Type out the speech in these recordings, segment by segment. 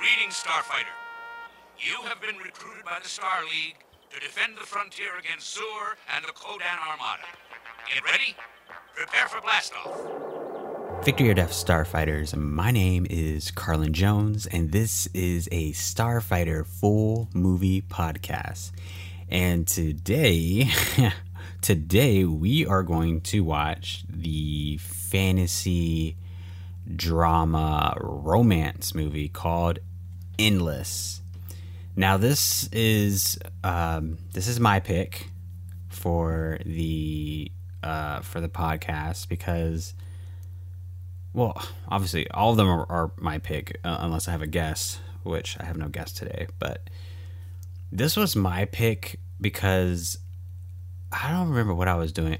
Greetings, Starfighter. You have been recruited by the Star League to defend the frontier against Xur and the Ko-Dan Armada. Get ready? Prepare for blastoff. Victory or Death Starfighters, my name is Carlin Jones, and this is a Starfighter full movie podcast. And today, today we are going to watch the fantasy drama romance movie called Endless. Now this is um, this is my pick for the uh, for the podcast because well obviously all of them are, are my pick uh, unless I have a guest which I have no guest today but this was my pick because I don't remember what I was doing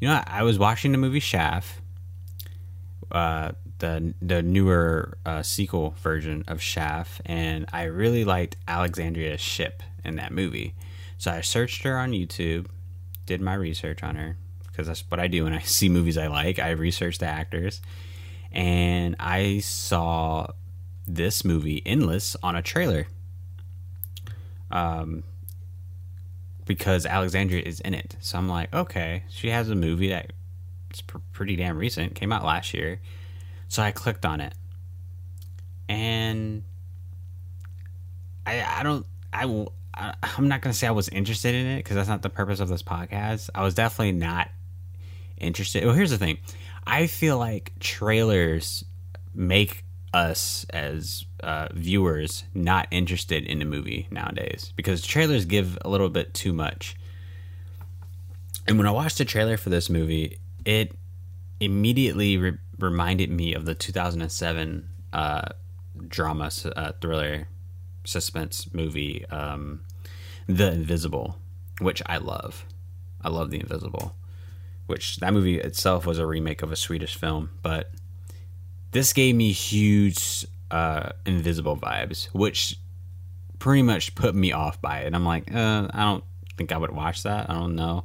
you know I, I was watching the movie Shaft uh, the the newer uh, sequel version of Shaft, and I really liked Alexandria Shipp in that movie. So I searched her on YouTube, did my research on her because that's what I do when I see movies I like. I research the actors, and I saw this movie Endless on a trailer. Um, because Alexandria is in it, so I'm like, okay, she has a movie that's pr- pretty damn recent, came out last year so I clicked on it. And I I don't I I, I'm not going to say I was interested in it because that's not the purpose of this podcast. I was definitely not interested. Well, here's the thing. I feel like trailers make us as uh, viewers not interested in the movie nowadays because trailers give a little bit too much. And when I watched the trailer for this movie, it immediately re- reminded me of the 2007 uh, drama uh, thriller suspense movie, um, The Invisible, which I love. I love The Invisible, which that movie itself was a remake of a Swedish film, but this gave me huge uh, Invisible vibes, which pretty much put me off by it. I'm like, uh, I don't think I would watch that. I don't know.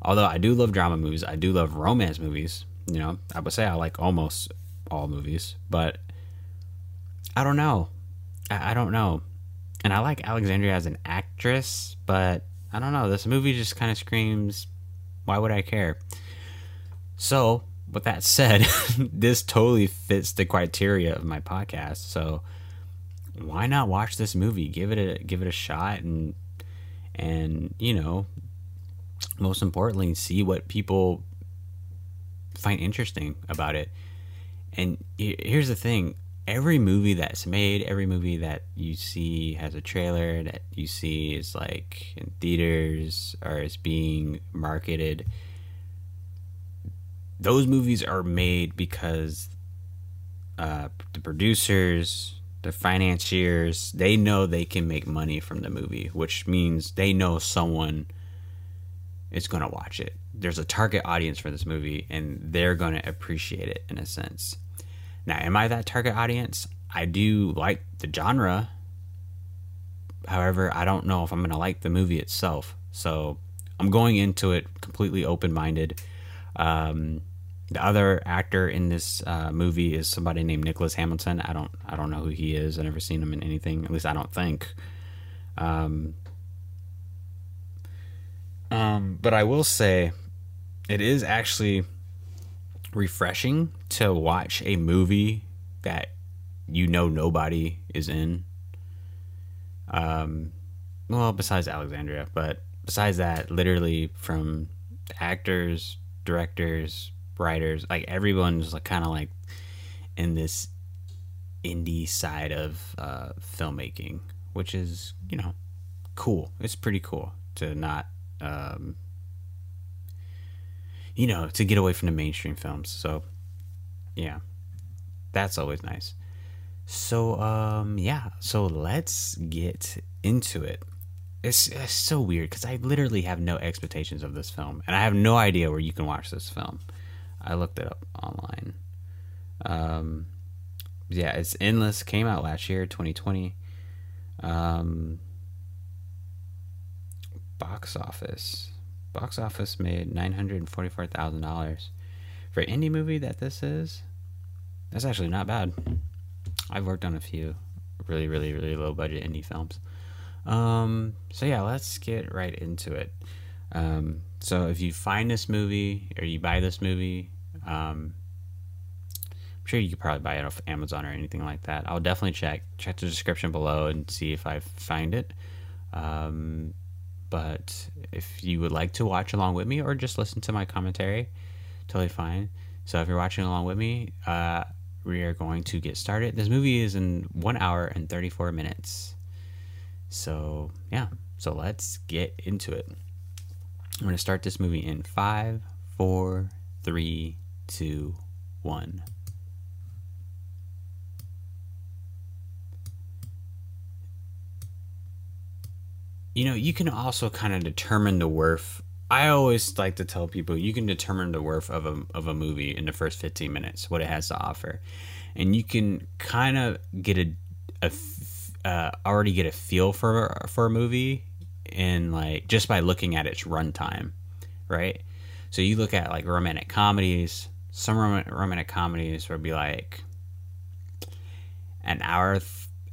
Although I do love drama movies, I do love romance movies you know, I would say I like almost all movies, but I don't know. I, I don't know. And I like Alexandria as an actress, but I don't know. This movie just kind of screams, why would I care? So, with that said, this totally fits the criteria of my podcast. So, why not watch this movie? Give it a give it a shot and and you know, most importantly, see what people find interesting about it. And here's the thing every movie that's made, every movie that you see has a trailer that you see is like in theaters or is being marketed. Those movies are made because uh, the producers, the financiers, they know they can make money from the movie, which means they know someone is going to watch it there's a target audience for this movie and they're going to appreciate it in a sense. Now, am I that target audience? I do like the genre. However, I don't know if I'm going to like the movie itself. So I'm going into it completely open minded. Um, the other actor in this uh, movie is somebody named Nicholas Hamilton. I don't I don't know who he is. I've never seen him in anything. At least I don't think. Um, um, but I will say it is actually refreshing to watch a movie that you know nobody is in. Um, well, besides Alexandria, but besides that, literally from actors, directors, writers, like everyone's like kind of like in this indie side of uh, filmmaking, which is you know cool. It's pretty cool to not um, you know, to get away from the mainstream films. So, yeah, that's always nice. So, um, yeah, so let's get into it. It's, it's so weird because I literally have no expectations of this film, and I have no idea where you can watch this film. I looked it up online. Um, yeah, it's Endless. Came out last year, 2020. Um, box office box office made nine hundred and forty four thousand dollars for indie movie that this is. That's actually not bad. I've worked on a few really, really, really low budget indie films. Um, so yeah, let's get right into it. Um, so if you find this movie or you buy this movie, um, I'm sure you could probably buy it off Amazon or anything like that. I'll definitely check check the description below and see if I find it. Um, but if you would like to watch along with me or just listen to my commentary, totally fine. So if you're watching along with me, uh, we are going to get started. This movie is in one hour and 34 minutes. So yeah, so let's get into it. I'm going to start this movie in five, four, three, two, one. You know, you can also kind of determine the worth. I always like to tell people you can determine the worth of a, of a movie in the first 15 minutes, what it has to offer. And you can kind of get a, a uh, already get a feel for for a movie in like just by looking at its runtime, right? So you look at like romantic comedies. Some rom- romantic comedies would be like an hour,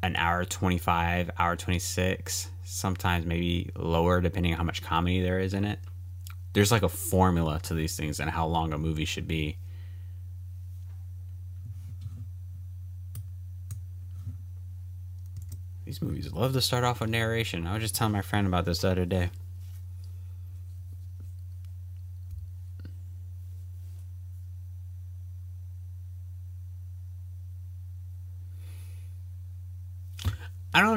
an hour twenty five, hour twenty six. Sometimes maybe lower depending on how much comedy there is in it. There's like a formula to these things and how long a movie should be. These movies love to start off with narration. I was just telling my friend about this the other day.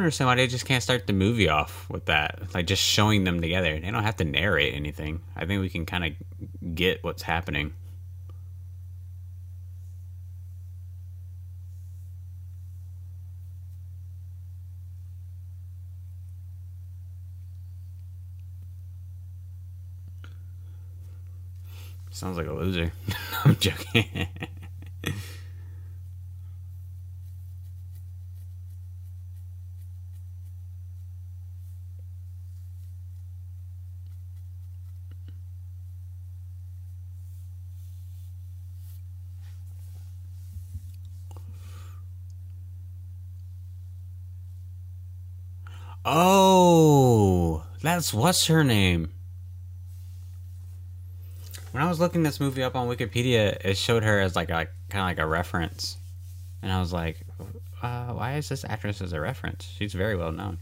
Understand why they just can't start the movie off with that. Like just showing them together. They don't have to narrate anything. I think we can kind of get what's happening. Sounds like a loser. I'm joking. oh, that's what's her name? when I was looking this movie up on Wikipedia, it showed her as like a kind of like a reference, and I was like, uh, why is this actress as a reference? She's very well known.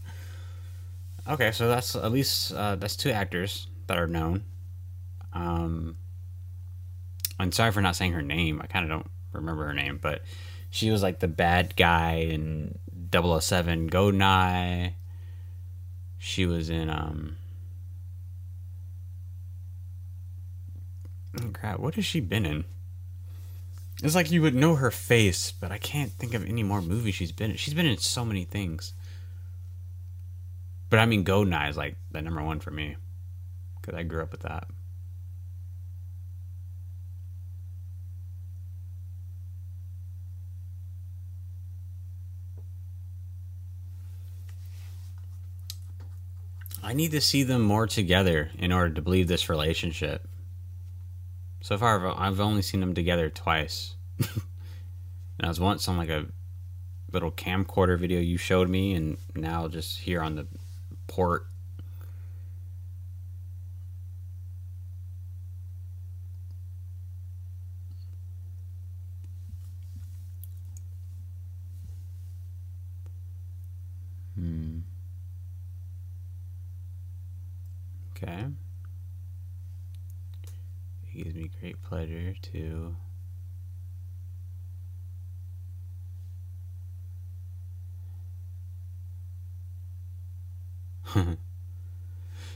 Okay, so that's at least uh, that's two actors that are known. Um, I'm sorry for not saying her name. I kind of don't remember her name, but she was like the bad guy in 007 Goldeneye. She was in um Oh, crap, what has she been in? It's like you would know her face, but I can't think of any more movies she's been in. She's been in so many things. But I mean, Goldeneye is like the number one for me. Because I grew up with that. I need to see them more together in order to believe this relationship. So far, I've only seen them together twice. and I was once on like a little camcorder video you showed me, and now just here on the port. Okay. It gives me great pleasure to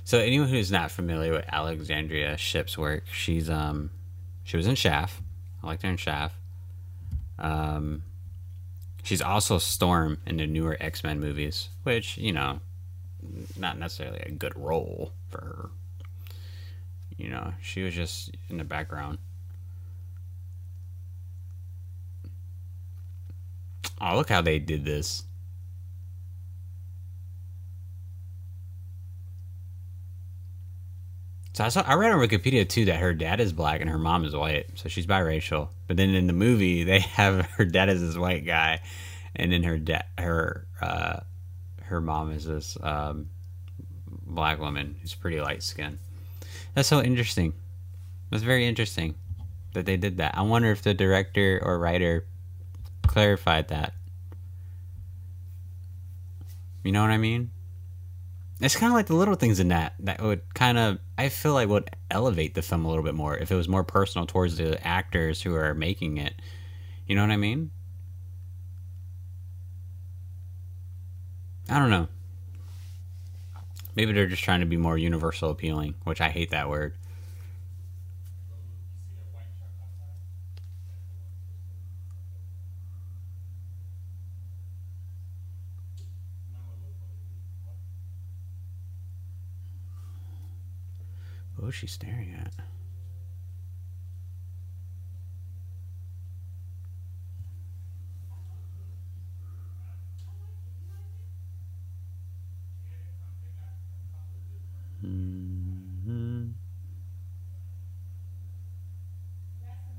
so anyone who's not familiar with Alexandria Shipp's work, she's um she was in Shaft. I liked her in Shaft. Um she's also Storm in the newer X Men movies, which, you know, not necessarily a good role for her. You know, she was just in the background. Oh, look how they did this. So I saw I read on Wikipedia too that her dad is black and her mom is white, so she's biracial. But then in the movie they have her dad is this white guy, and then her dad, her uh, her mom is this um, black woman who's pretty light skinned. That's so interesting. That's very interesting that they did that. I wonder if the director or writer clarified that. You know what I mean? It's kind of like the little things in that that would kind of I feel like would elevate the film a little bit more if it was more personal towards the actors who are making it. You know what I mean? I don't know. Maybe they're just trying to be more universal appealing, which I hate that word. What she staring at?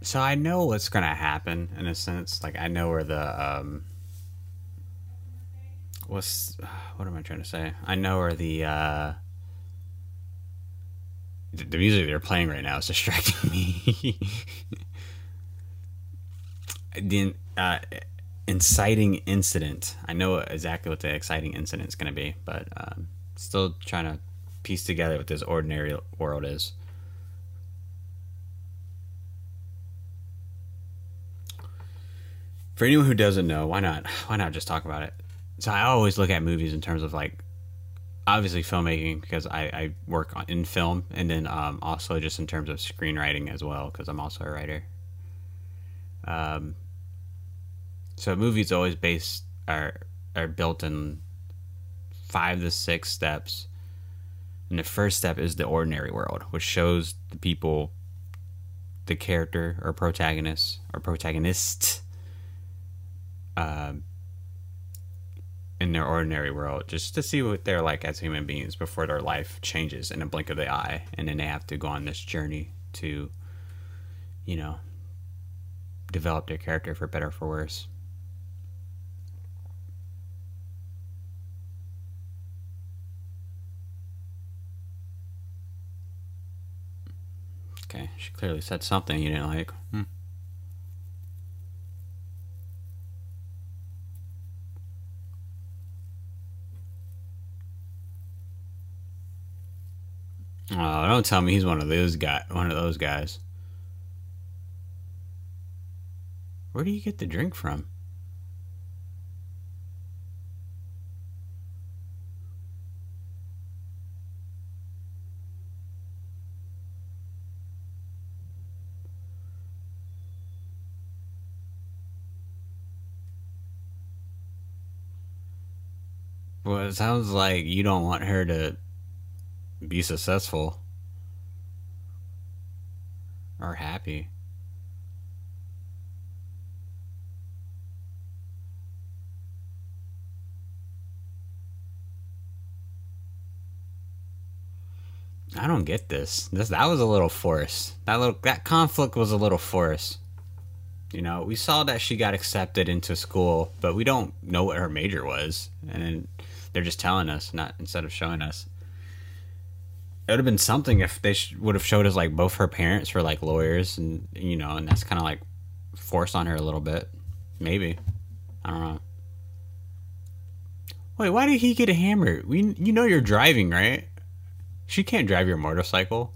So I know what's gonna happen in a sense. Like I know where the um, what's what am I trying to say? I know where the uh, the music they're playing right now is distracting me. the uh, inciting incident. I know exactly what the exciting incident is going to be, but um, still trying to piece together what this ordinary world is. For anyone who doesn't know, why not? Why not just talk about it? So I always look at movies in terms of like obviously filmmaking because I, I work in film and then um, also just in terms of screenwriting as well because I'm also a writer. Um, so movies always based are are built in five to six steps, and the first step is the ordinary world, which shows the people, the character or protagonist or protagonist. Um, in their ordinary world just to see what they're like as human beings before their life changes in a blink of the eye and then they have to go on this journey to you know develop their character for better for worse okay she clearly said something you didn't like hmm. Oh, don't tell me he's one of those guy, one of those guys. Where do you get the drink from? Well, it sounds like you don't want her to be successful or happy. I don't get this. This that was a little forced. That little that conflict was a little forced. You know, we saw that she got accepted into school, but we don't know what her major was, and they're just telling us, not instead of showing us it would have been something if they sh- would have showed us like both her parents were like lawyers and you know and that's kind of like forced on her a little bit. Maybe. I don't know. Wait why did he get a hammer we you know you're driving right? She can't drive your motorcycle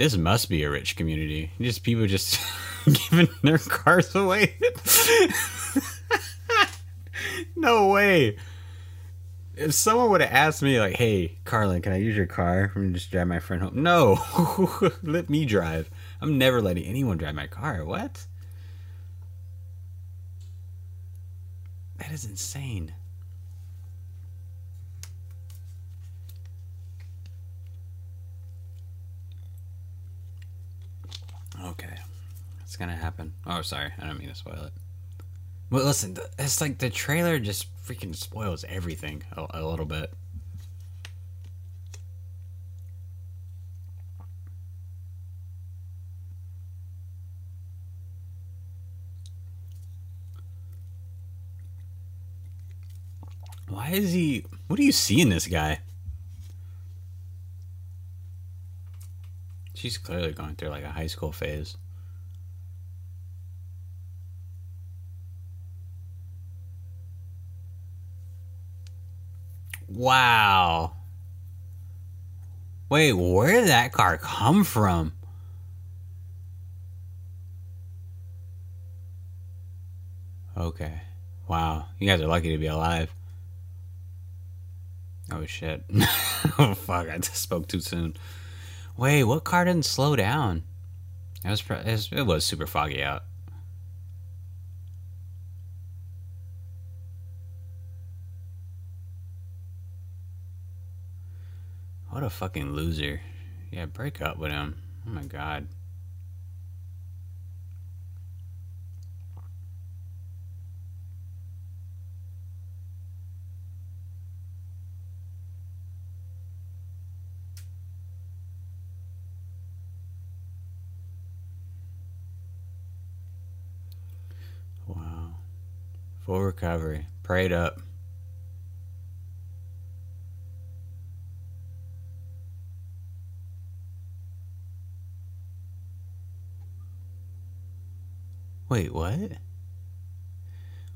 This must be a rich community. Just people just giving their cars away. no way. If someone would have asked me, like, hey, Carlin, can I use your car? I'm just drive my friend home. No, let me drive. I'm never letting anyone drive my car. What? That is insane. Okay. It's gonna happen. Oh, sorry. I don't mean to spoil it. But listen, it's like the trailer just freaking spoils everything a, a little bit. Why is he? What do you see in this guy? She's clearly going through like a high school phase. Wow. Wait, where did that car come from? Okay. Wow. You guys are lucky to be alive. Oh shit. oh fuck, I just spoke too soon. Wait, what car didn't slow down? It was, it was, it was super foggy out. What a fucking loser. Yeah, break up with him. Oh my god. Full recovery. Prayed up. Wait, what? Wait,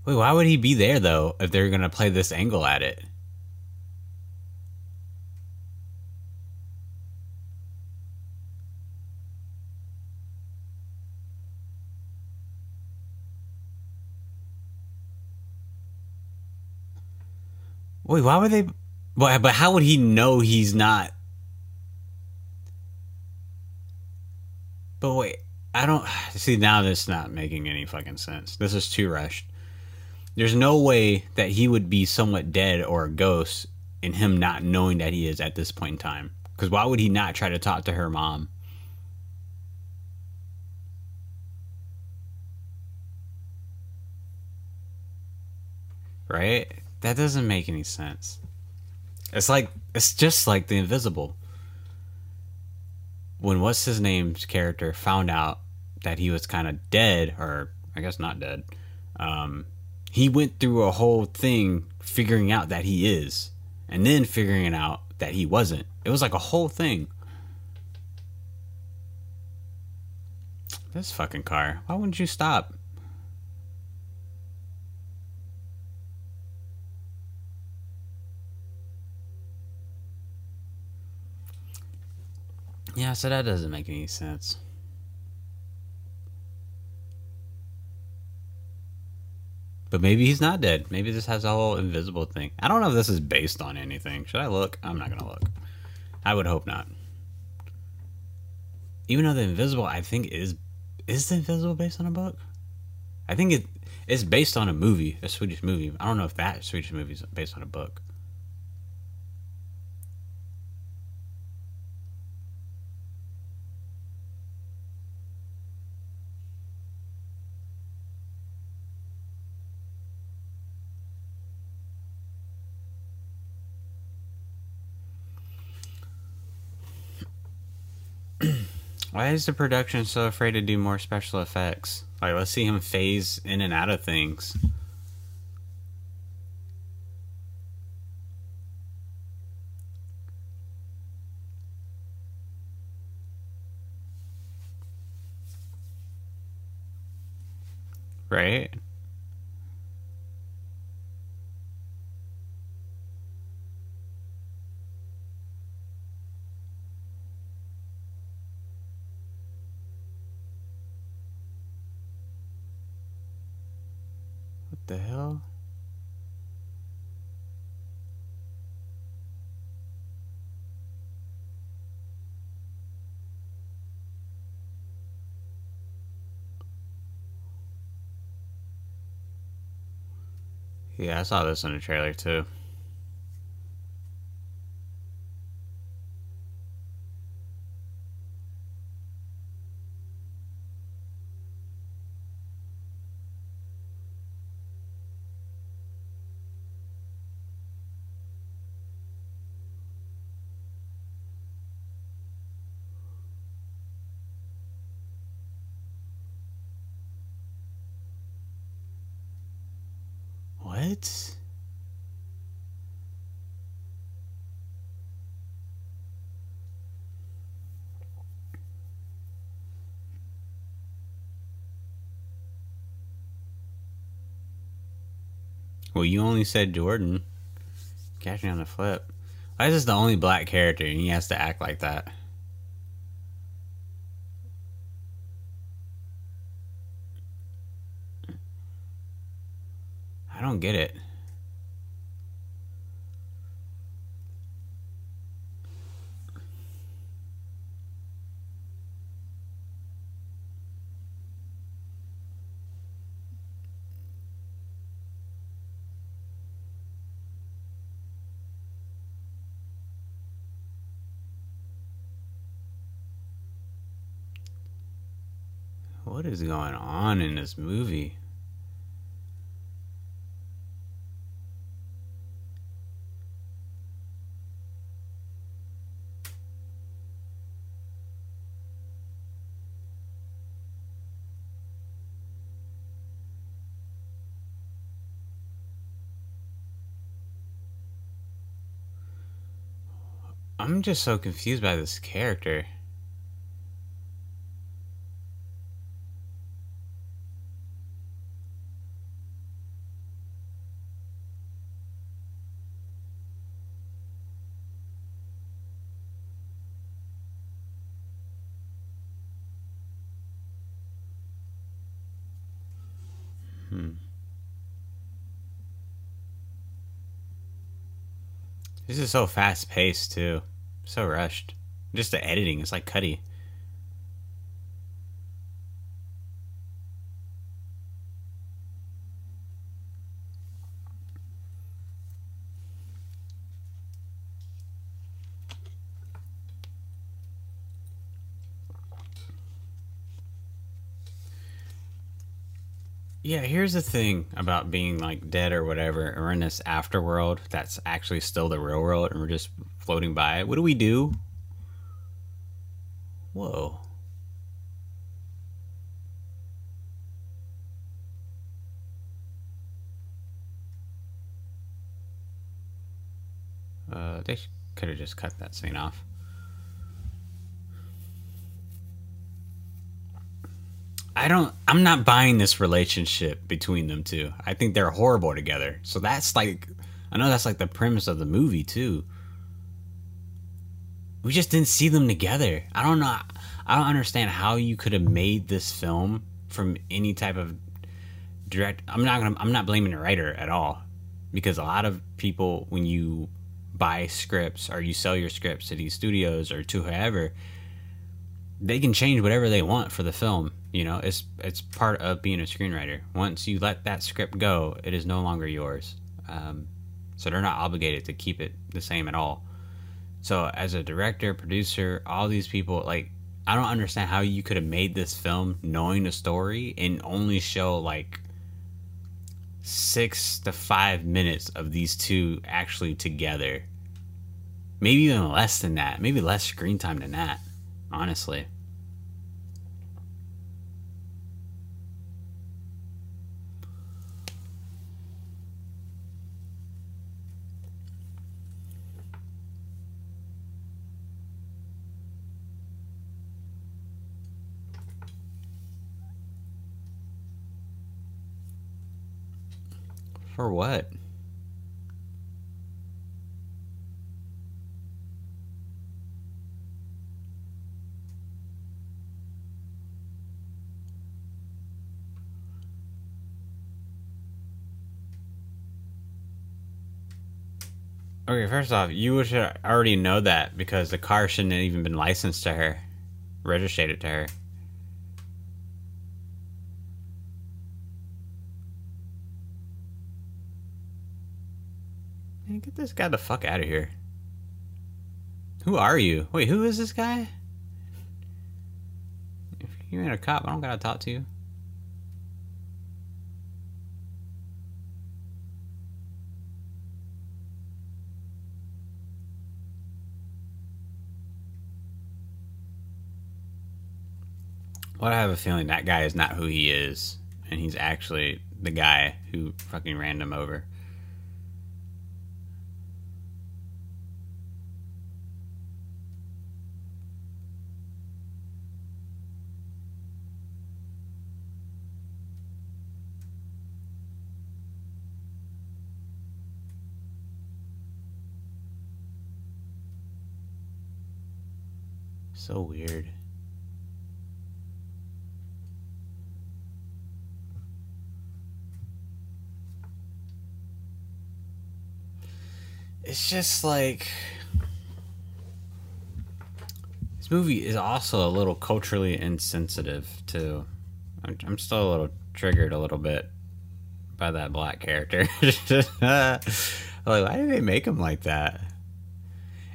why would he be there though if they're gonna play this angle at it? Wait, why would they? But but how would he know he's not? But wait, I don't see now. This not making any fucking sense. This is too rushed. There's no way that he would be somewhat dead or a ghost, in him not knowing that he is at this point in time. Because why would he not try to talk to her mom? Right? That doesn't make any sense. It's like it's just like the invisible. When what's his name's character found out that he was kind of dead, or I guess not dead, um, he went through a whole thing figuring out that he is, and then figuring out that he wasn't. It was like a whole thing. This fucking car. Why wouldn't you stop? Yeah, so that doesn't make any sense. But maybe he's not dead. Maybe this has a whole invisible thing. I don't know if this is based on anything. Should I look? I'm not gonna look. I would hope not. Even though the invisible, I think is is the invisible based on a book? I think it, it is based on a movie, a Swedish movie. I don't know if that Swedish movie is based on a book. Why is the production so afraid to do more special effects? Like, let's see him phase in and out of things. Right? What the hell? Yeah, I saw this in a trailer too. What? Well, you only said Jordan. Catch me on the flip. Why is this the only black character and he has to act like that? I don't get it. What is going on in this movie? I'm just so confused by this character. This is so fast paced too. So rushed. Just the editing, it's like Cuddy. Yeah, here's the thing about being like dead or whatever, or in this afterworld that's actually still the real world and we're just floating by it. What do we do? Whoa. Uh, they could have just cut that scene off. I don't I'm not buying this relationship between them two. I think they're horrible together. So that's like I know that's like the premise of the movie too. We just didn't see them together. I don't know I don't understand how you could have made this film from any type of direct I'm not gonna I'm not blaming the writer at all. Because a lot of people when you buy scripts or you sell your scripts to these studios or to whoever, they can change whatever they want for the film you know, it's it's part of being a screenwriter. Once you let that script go, it is no longer yours. Um, so they're not obligated to keep it the same at all. So as a director, producer, all these people, like, I don't understand how you could have made this film knowing the story and only show like six to five minutes of these two actually together. Maybe even less than that. Maybe less screen time than that, honestly. For what? Okay, first off, you should already know that because the car shouldn't have even been licensed to her, registered to her. Man, get this guy the fuck out of here. Who are you? Wait, who is this guy? If you ain't a cop, I don't gotta talk to you. Well, I have a feeling that guy is not who he is, and he's actually the guy who fucking ran him over. So weird. It's just like this movie is also a little culturally insensitive too. I'm, I'm still a little triggered a little bit by that black character. like, why did they make him like that?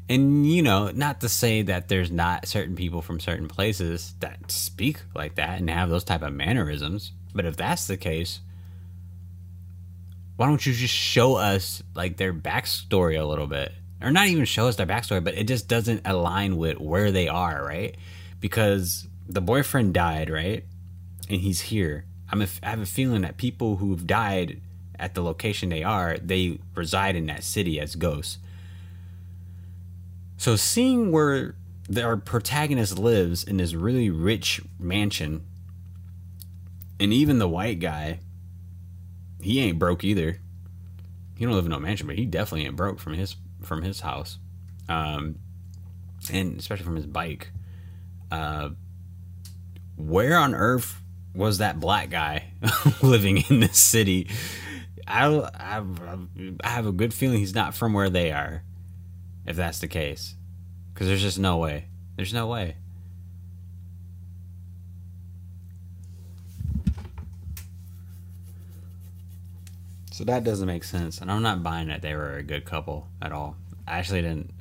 And you know, not to say that there's not certain people from certain places that speak like that and have those type of mannerisms, but if that's the case, why don't you just show us like their backstory a little bit? Or not even show us their backstory, but it just doesn't align with where they are, right? Because the boyfriend died, right? And he's here. I'm a, I have a feeling that people who've died at the location they are, they reside in that city as ghosts. So seeing where our protagonist lives in this really rich mansion, and even the white guy, he ain't broke either. He don't live in no mansion, but he definitely ain't broke from his from his house, um, and especially from his bike. Uh, where on earth was that black guy living in this city? I, I, I have a good feeling he's not from where they are if that's the case. Because there's just no way. There's no way. So that doesn't make sense, and I'm not buying that they were a good couple at all. I actually didn't.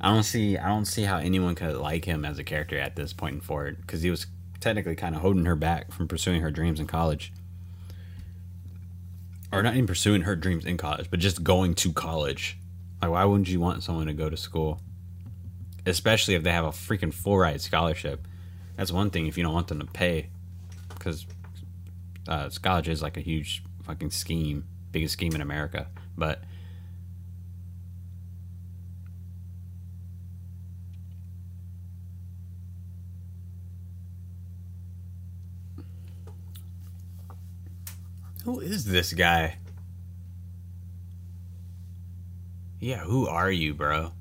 I don't see. I don't see how anyone could like him as a character at this point in forward because he was technically kind of holding her back from pursuing her dreams in college, or not even pursuing her dreams in college, but just going to college. Like, why wouldn't you want someone to go to school? especially if they have a freaking full ride scholarship. That's one thing if you don't want them to pay, because uh, college is like a huge fucking scheme, biggest scheme in America. But who is this guy? Yeah, who are you, bro?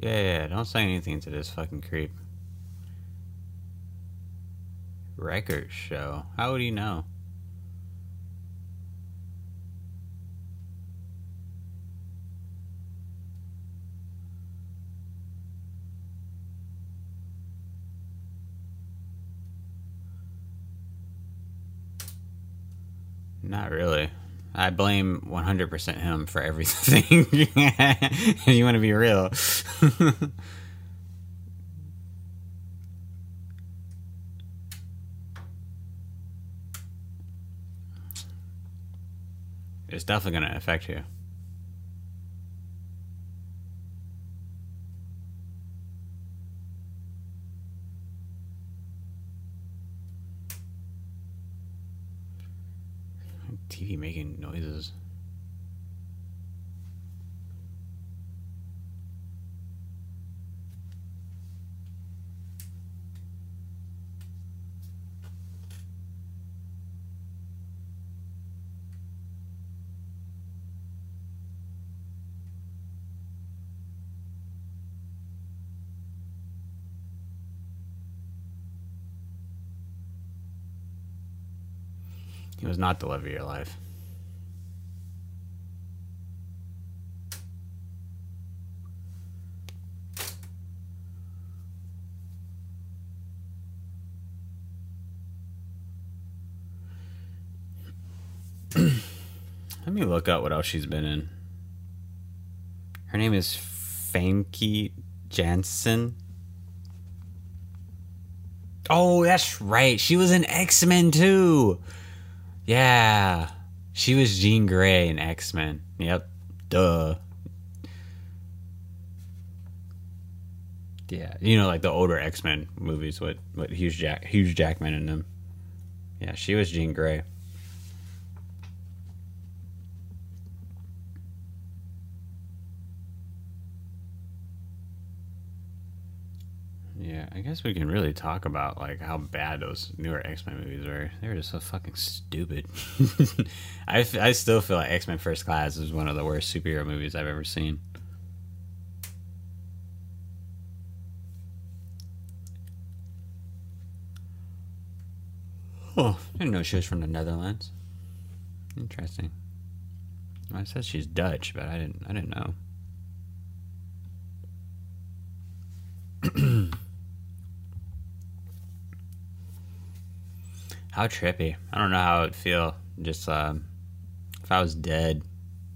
Yeah, yeah, don't say anything to this fucking creep. Record show. How would he know? Not really. I blame 100% him for everything. you want to be real. it's definitely going to affect you. TV making noises. He was not the love of your life. Let me look up what else she's been in. Her name is Famke Janssen. Oh, that's right. She was in X Men too. Yeah. She was Jean Grey in X Men. Yep. Duh. Yeah, you know, like the older X Men movies with with Hugh Jack Hugh Jackman in them. Yeah, she was Jean Grey. Yeah, I guess we can really talk about like how bad those newer X Men movies were. They were just so fucking stupid. I, f- I still feel like X Men First Class is one of the worst superhero movies I've ever seen. Oh, I didn't know she was from the Netherlands. Interesting. I said she's Dutch, but I didn't. I didn't know. how trippy! I don't know how it'd feel. Just um, if I was dead,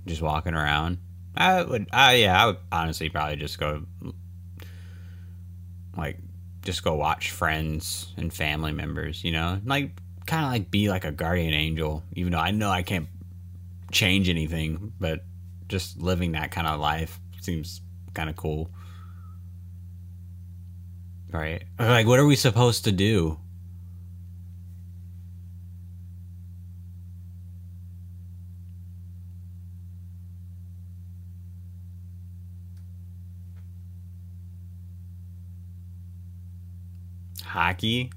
just walking around. I would. Uh, yeah, I would honestly probably just go, like, just go watch friends and family members. You know, like kind of like be like a guardian angel, even though I know I can't change anything, but just living that kind of life seems kind of cool. Right? Like, what are we supposed to do? Hockey?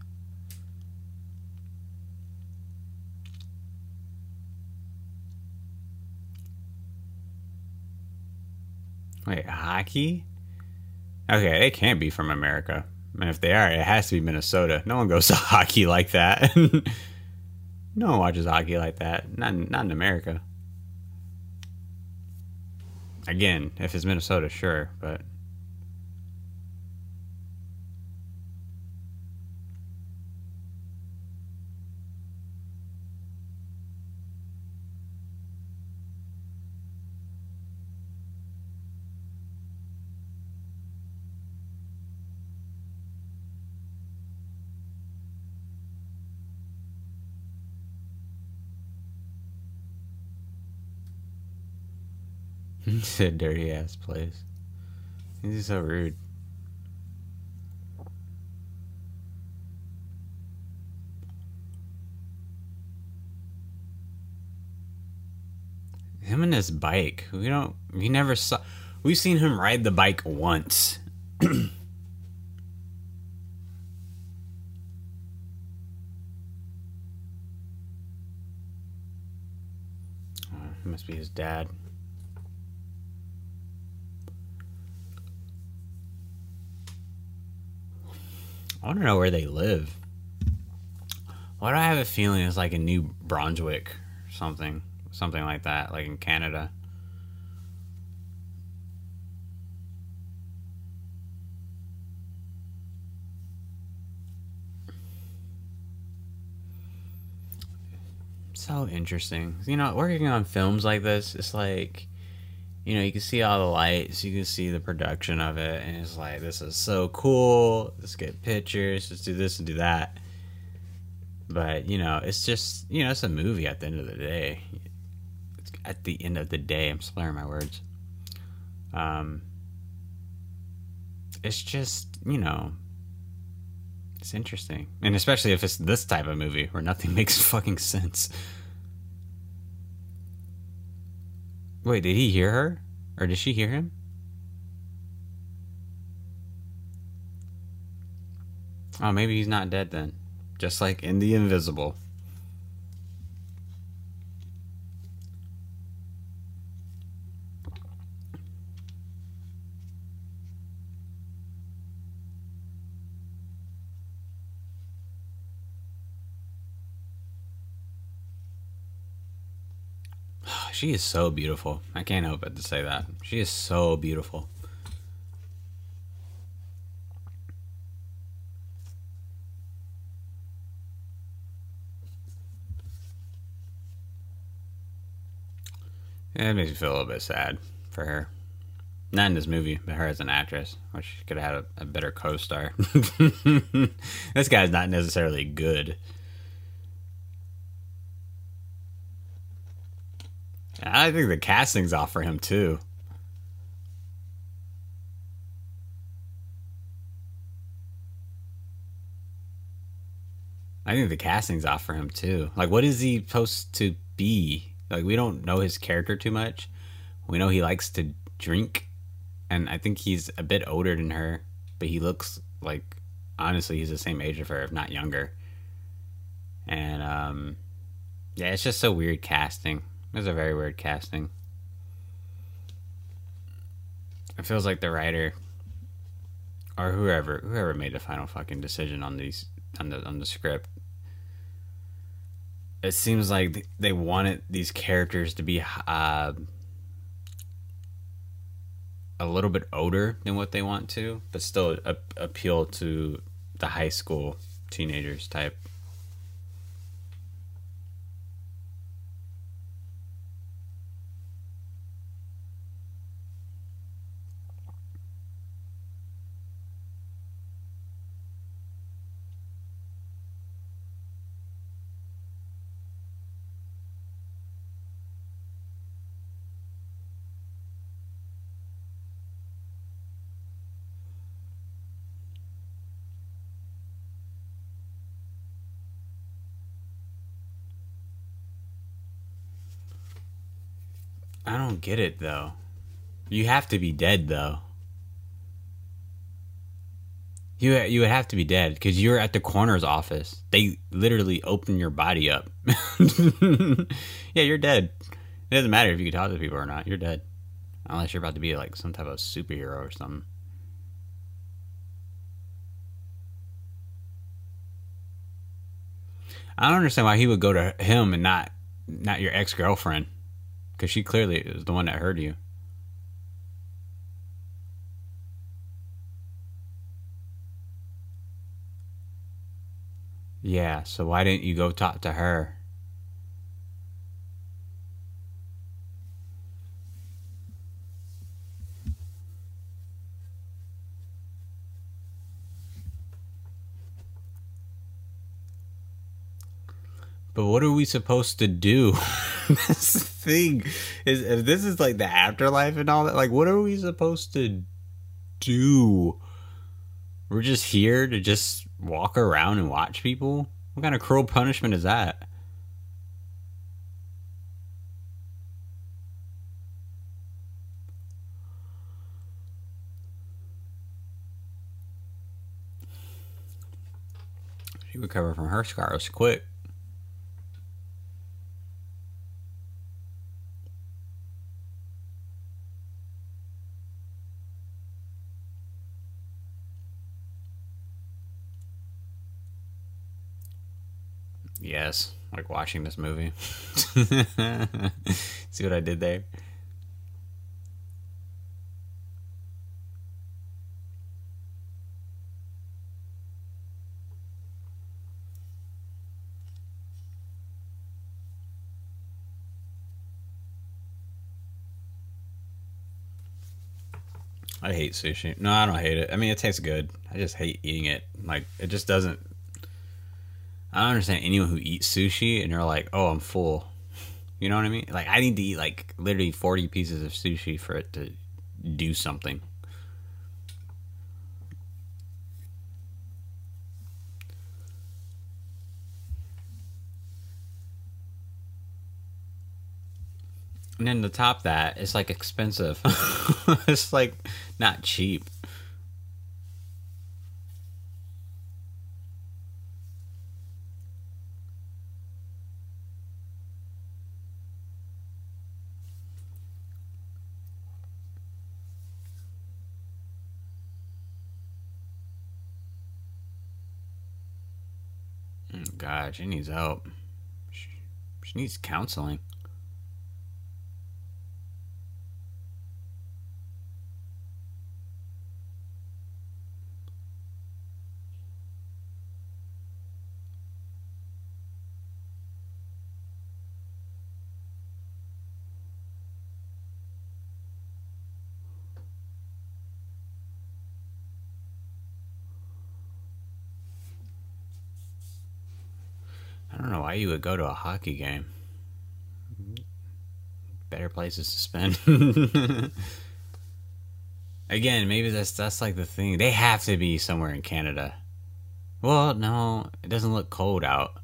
Wait, hockey? Okay, they can't be from America. And if they are, it has to be Minnesota. No one goes to hockey like that. no one watches hockey like that. Not, not in America. Again, if it's Minnesota, sure, but It's a dirty ass place. He's so rude. Him and his bike. We don't. We never saw. We've seen him ride the bike once. oh, must be his dad. I want to know where they live. Why do I have a feeling it's like in New Brunswick or something? Something like that, like in Canada. So interesting. You know, working on films like this, it's like you know, you can see all the lights, you can see the production of it, and it's like, this is so cool. Let's get pictures, let's do this and do that. But, you know, it's just, you know, it's a movie at the end of the day. It's at the end of the day, I'm slurring my words. Um, it's just, you know, it's interesting. And especially if it's this type of movie where nothing makes fucking sense. Wait, did he hear her? Or did she hear him? Oh, maybe he's not dead then. Just like in The Invisible. She is so beautiful. I can't help but to say that. She is so beautiful. It makes me feel a little bit sad for her. Not in this movie, but her as an actress, which she could have had a, a better co-star. this guy's not necessarily good. I think the casting's off for him too. I think the casting's off for him too. Like, what is he supposed to be? Like, we don't know his character too much. We know he likes to drink, and I think he's a bit older than her, but he looks like honestly he's the same age of her, if not younger. And um, yeah, it's just so weird casting. It's a very weird casting. It feels like the writer or whoever whoever made the final fucking decision on these on the on the script it seems like they wanted these characters to be uh, a little bit older than what they want to, but still a- appeal to the high school teenagers type. I don't get it though. You have to be dead though. You you would have to be dead because you're at the coroner's office. They literally open your body up. yeah, you're dead. It doesn't matter if you can talk to people or not. You're dead, unless you're about to be like some type of superhero or something. I don't understand why he would go to him and not not your ex girlfriend. Because she clearly is the one that heard you. Yeah, so why didn't you go talk to her? But what are we supposed to do? this thing is if this is like the afterlife and all that, like what are we supposed to do? We're just here to just walk around and watch people? What kind of cruel punishment is that? She recover from her scars quick. Like watching this movie. See what I did there? I hate sushi. No, I don't hate it. I mean, it tastes good. I just hate eating it. Like, it just doesn't I don't understand anyone who eats sushi and you're like, oh, I'm full. You know what I mean? Like, I need to eat like literally 40 pieces of sushi for it to do something. And then to top that, it's like expensive. it's like not cheap. God, she needs help. She, she needs counseling. you go to a hockey game. Better places to spend. Again, maybe that's that's like the thing. They have to be somewhere in Canada. Well, no, it doesn't look cold out.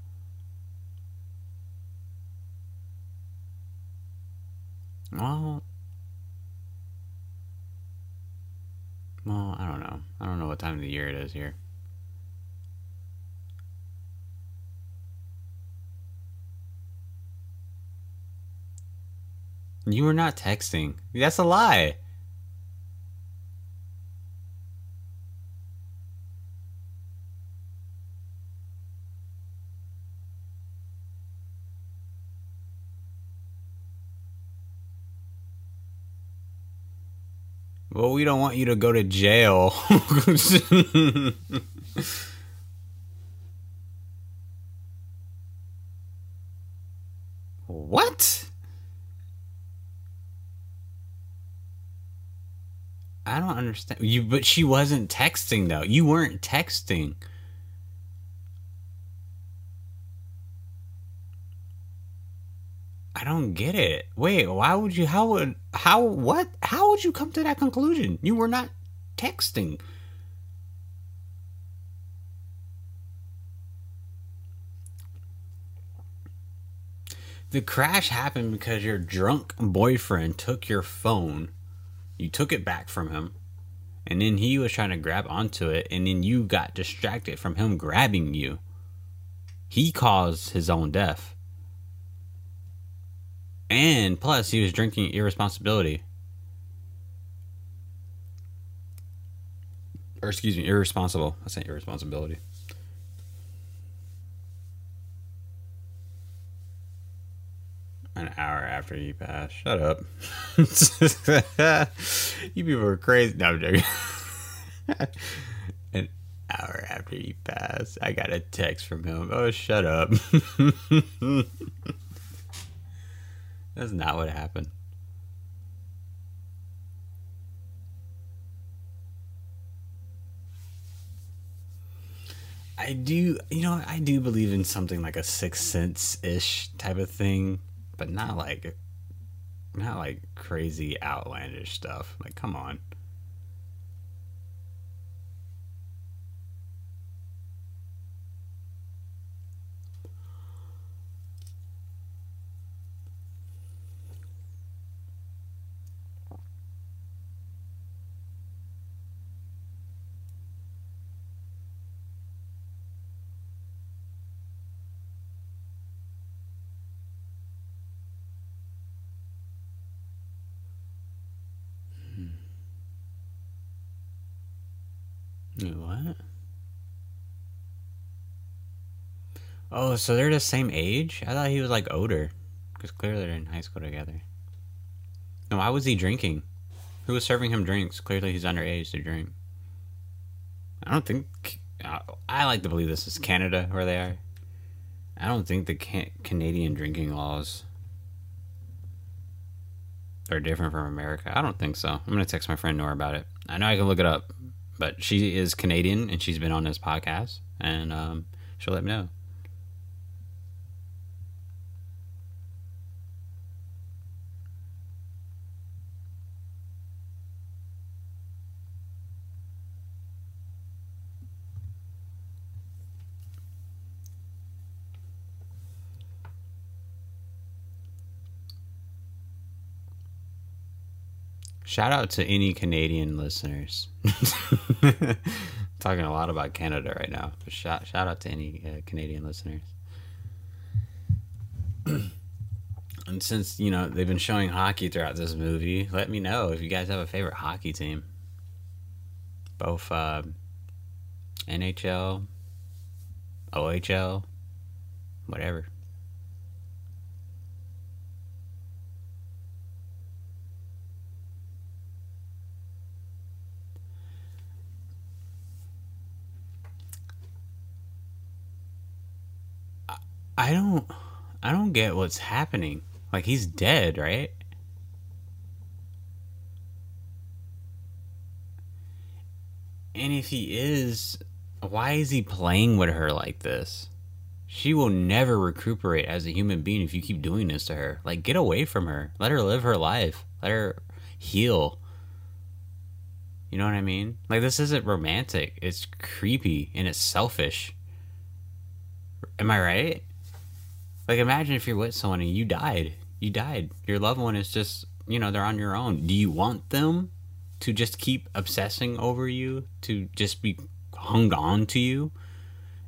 Well, well, I don't know. I don't know what time of the year it is here. You were not texting. That's a lie. Well, we don't want you to go to jail. what? I don't understand. You but she wasn't texting though. You weren't texting. I don't get it. Wait, why would you how would how what? How would you come to that conclusion? You were not texting. The crash happened because your drunk boyfriend took your phone you took it back from him, and then he was trying to grab onto it, and then you got distracted from him grabbing you. He caused his own death. And plus, he was drinking irresponsibility. Or, excuse me, irresponsible. I said irresponsibility. An hour after you pass. Shut up. you people are crazy. No, I'm joking. an hour after you pass, I got a text from him. Oh, shut up. That's not what happened. I do, you know, I do believe in something like a sixth sense ish type of thing but not like not like crazy outlandish stuff. Like come on. What? Oh, so they're the same age? I thought he was like older. Because clearly they're in high school together. And why was he drinking? Who was serving him drinks? Clearly he's underage to drink. I don't think. I like to believe this is Canada where they are. I don't think the can- Canadian drinking laws are different from America. I don't think so. I'm going to text my friend Nora about it. I know I can look it up but she is Canadian and she's been on this podcast, and um, she'll let me know. Shout out to any Canadian listeners. Talking a lot about Canada right now. But shout shout out to any uh, Canadian listeners. and since you know they've been showing hockey throughout this movie, let me know if you guys have a favorite hockey team. Both uh, NHL, OHL, whatever. I don't I don't get what's happening. Like he's dead, right? And if he is, why is he playing with her like this? She will never recuperate as a human being if you keep doing this to her. Like, get away from her. Let her live her life. Let her heal. You know what I mean? Like, this isn't romantic. It's creepy and it's selfish. Am I right? Like, imagine if you're with someone and you died. You died. Your loved one is just, you know, they're on your own. Do you want them to just keep obsessing over you, to just be hung on to you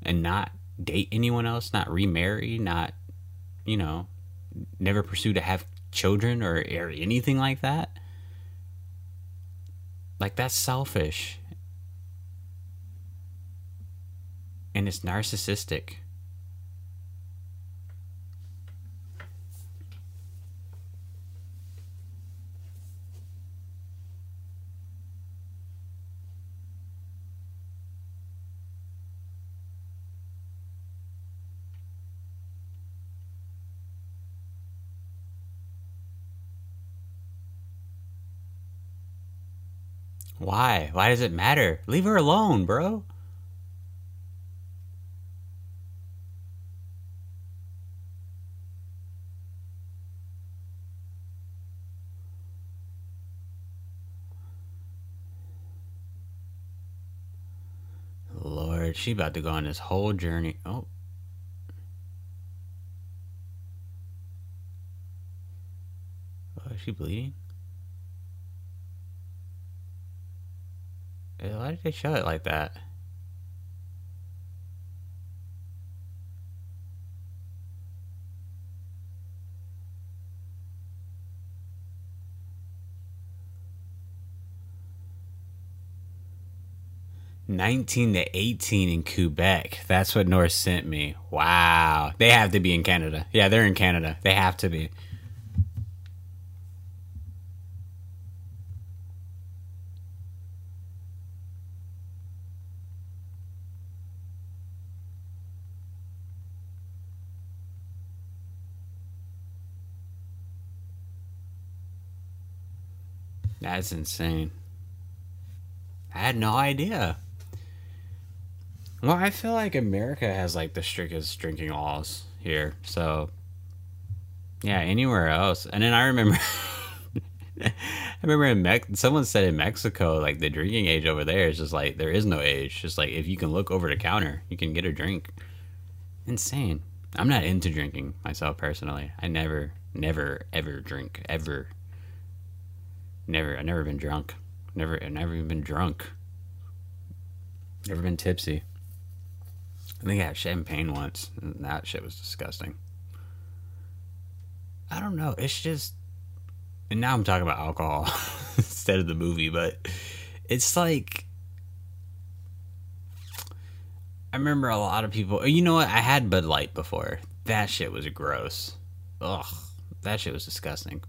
and not date anyone else, not remarry, not, you know, never pursue to have children or, or anything like that. Like, that's selfish. And it's narcissistic. Why? Why does it matter? Leave her alone, bro. Lord, she about to go on this whole journey. Oh. Oh, is she bleeding? Why did they show it like that? Nineteen to eighteen in Quebec. That's what Nora sent me. Wow, they have to be in Canada. Yeah, they're in Canada. They have to be. That's insane. I had no idea. Well, I feel like America has like the strictest drinking laws here. So, yeah, anywhere else. And then I remember, I remember in Mex, someone said in Mexico, like the drinking age over there is just like there is no age. Just like if you can look over the counter, you can get a drink. Insane. I'm not into drinking myself personally. I never, never, ever drink ever. Never. I've never been drunk. Never. I've never even been drunk. Never been tipsy. I think I had champagne once, and that shit was disgusting. I don't know. It's just, and now I'm talking about alcohol instead of the movie, but it's like I remember a lot of people. You know what? I had Bud Light before. That shit was gross. Ugh, that shit was disgusting.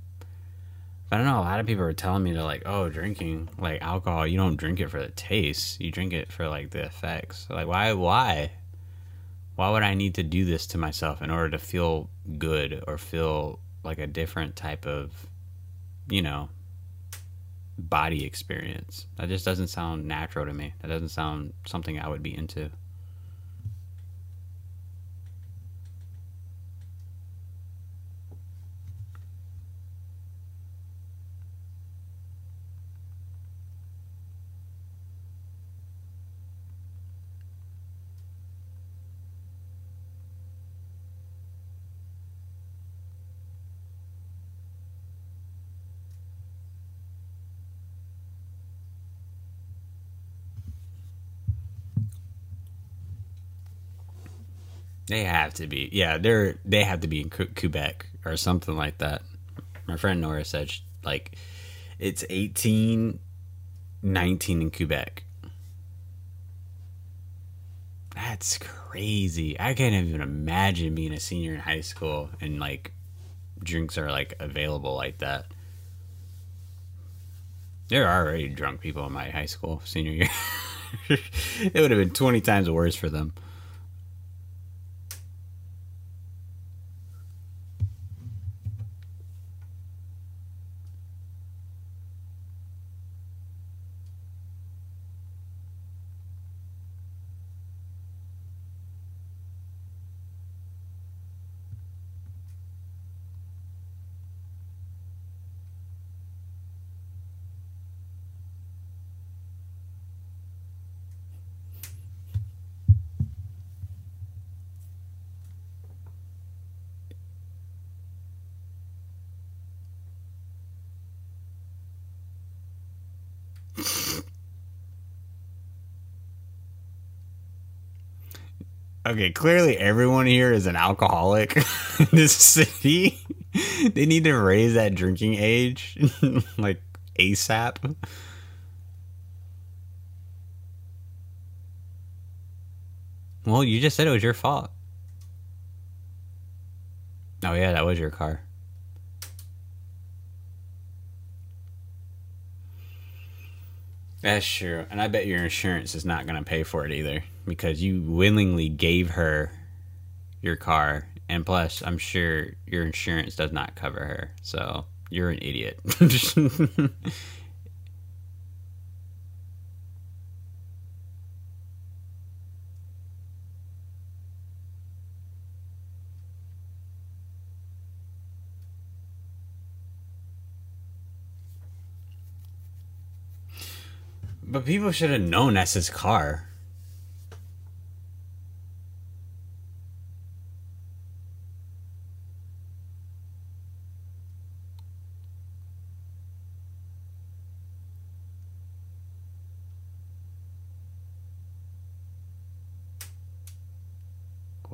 But I don't know. A lot of people are telling me to like, oh, drinking like alcohol. You don't drink it for the taste. You drink it for like the effects. Like, why? Why? Why would I need to do this to myself in order to feel good or feel like a different type of, you know, body experience? That just doesn't sound natural to me. That doesn't sound something I would be into. They have to be. Yeah, they're they have to be in Quebec or something like that. My friend Nora said like it's 18 19 in Quebec. That's crazy. I can't even imagine being a senior in high school and like drinks are like available like that. There are already drunk people in my high school senior year. it would have been 20 times worse for them. Okay, clearly everyone here is an alcoholic in this city. they need to raise that drinking age like ASAP. Well, you just said it was your fault. Oh, yeah, that was your car. That's true. And I bet your insurance is not going to pay for it either because you willingly gave her your car. And plus, I'm sure your insurance does not cover her. So you're an idiot. But people should have known that's his car.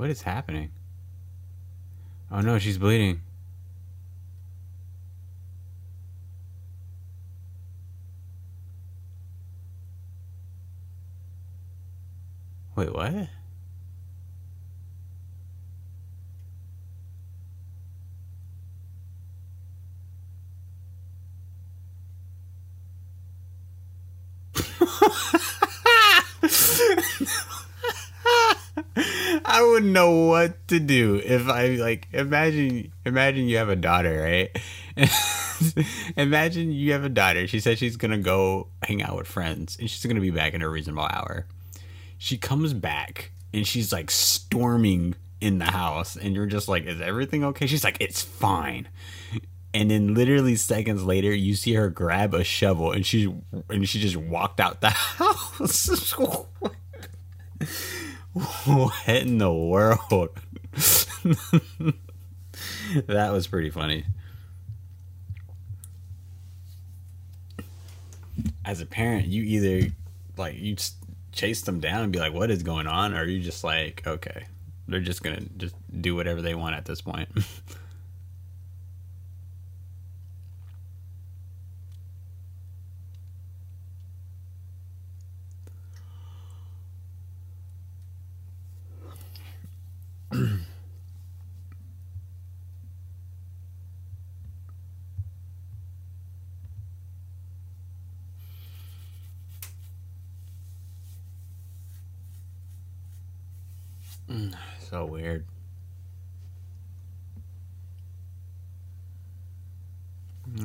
What is happening? Oh no, she's bleeding. Wait, what? I wouldn't know what to do if I like imagine imagine you have a daughter, right? imagine you have a daughter. She says she's gonna go hang out with friends and she's gonna be back in a reasonable hour. She comes back and she's like storming in the house and you're just like, Is everything okay? She's like, It's fine. And then literally seconds later you see her grab a shovel and she and she just walked out the house. what in the world? that was pretty funny. As a parent, you either like you chase them down and be like, "What is going on?" or you just like, "Okay, they're just gonna just do whatever they want at this point." so weird.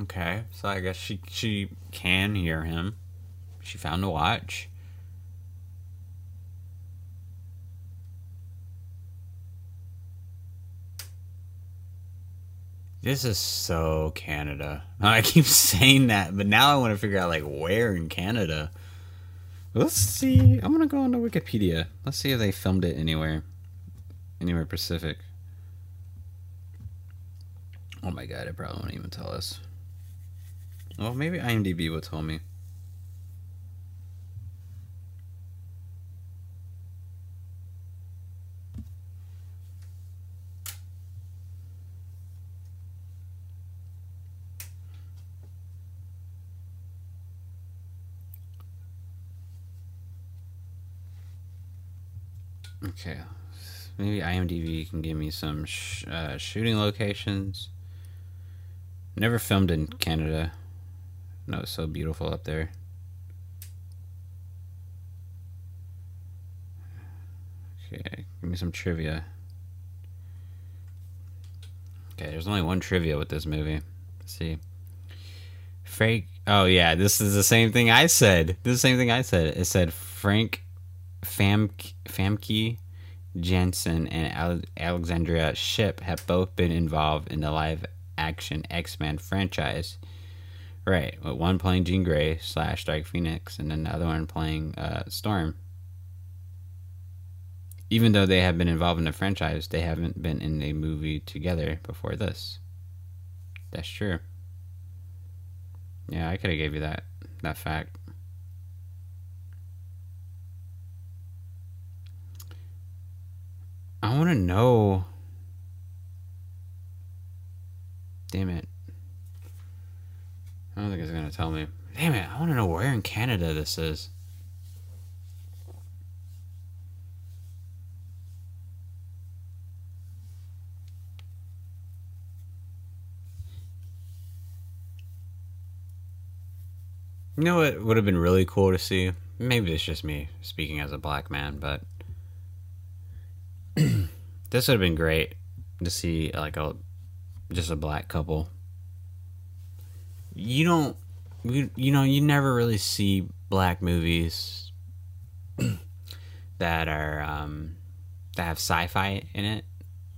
Okay, so I guess she she can hear him. She found a watch. This is so Canada. I keep saying that, but now I want to figure out like where in Canada. Let's see. I'm gonna go on to Wikipedia. Let's see if they filmed it anywhere. Anywhere Pacific. Oh my god, it probably won't even tell us. Well, maybe IMDb will tell me. Okay, maybe IMDb can give me some sh- uh, shooting locations. Never filmed in Canada. No, it's so beautiful up there. Okay, give me some trivia. Okay, there's only one trivia with this movie. Let's see. Frank. Oh yeah, this is the same thing I said. This is the same thing I said. It said Frank Famke, Famke Janssen and Alexandria Shipp have both been involved in the live action X Men franchise. Right, with one playing Jean Grey slash Dark Phoenix, and then the other one playing uh, Storm. Even though they have been involved in the franchise, they haven't been in a movie together before this. That's true. Yeah, I could have gave you that that fact. I want to know. Damn it. I don't think it's going to tell me. Damn it, I want to know where in Canada this is. You know what would have been really cool to see? Maybe it's just me speaking as a black man, but this would have been great to see like a just a black couple. You don't you, you know, you never really see black movies that are um that have sci-fi in it,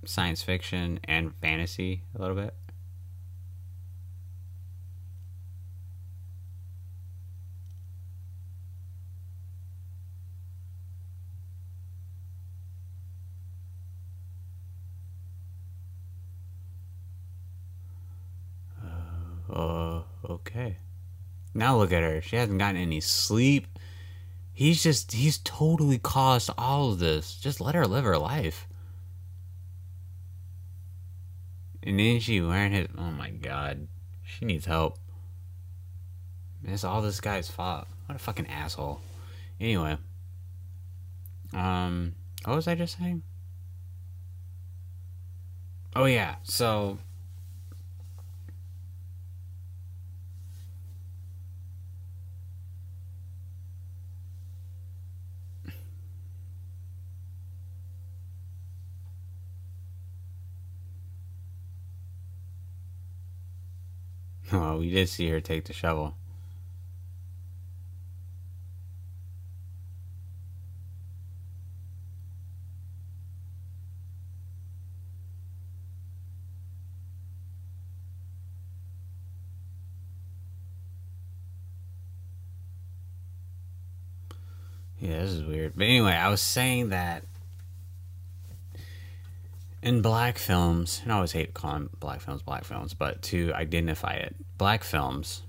science fiction and fantasy a little bit. Uh, okay. Now look at her. She hasn't gotten any sleep. He's just, he's totally caused all of this. Just let her live her life. And then she wearing his, oh my god. She needs help. It's all this guy's fault. What a fucking asshole. Anyway. Um, what was I just saying? Oh yeah, so Oh, we did see her take the shovel. Yeah, this is weird. But anyway, I was saying that in black films, and I always hate calling black films black films, but to identify it, black films,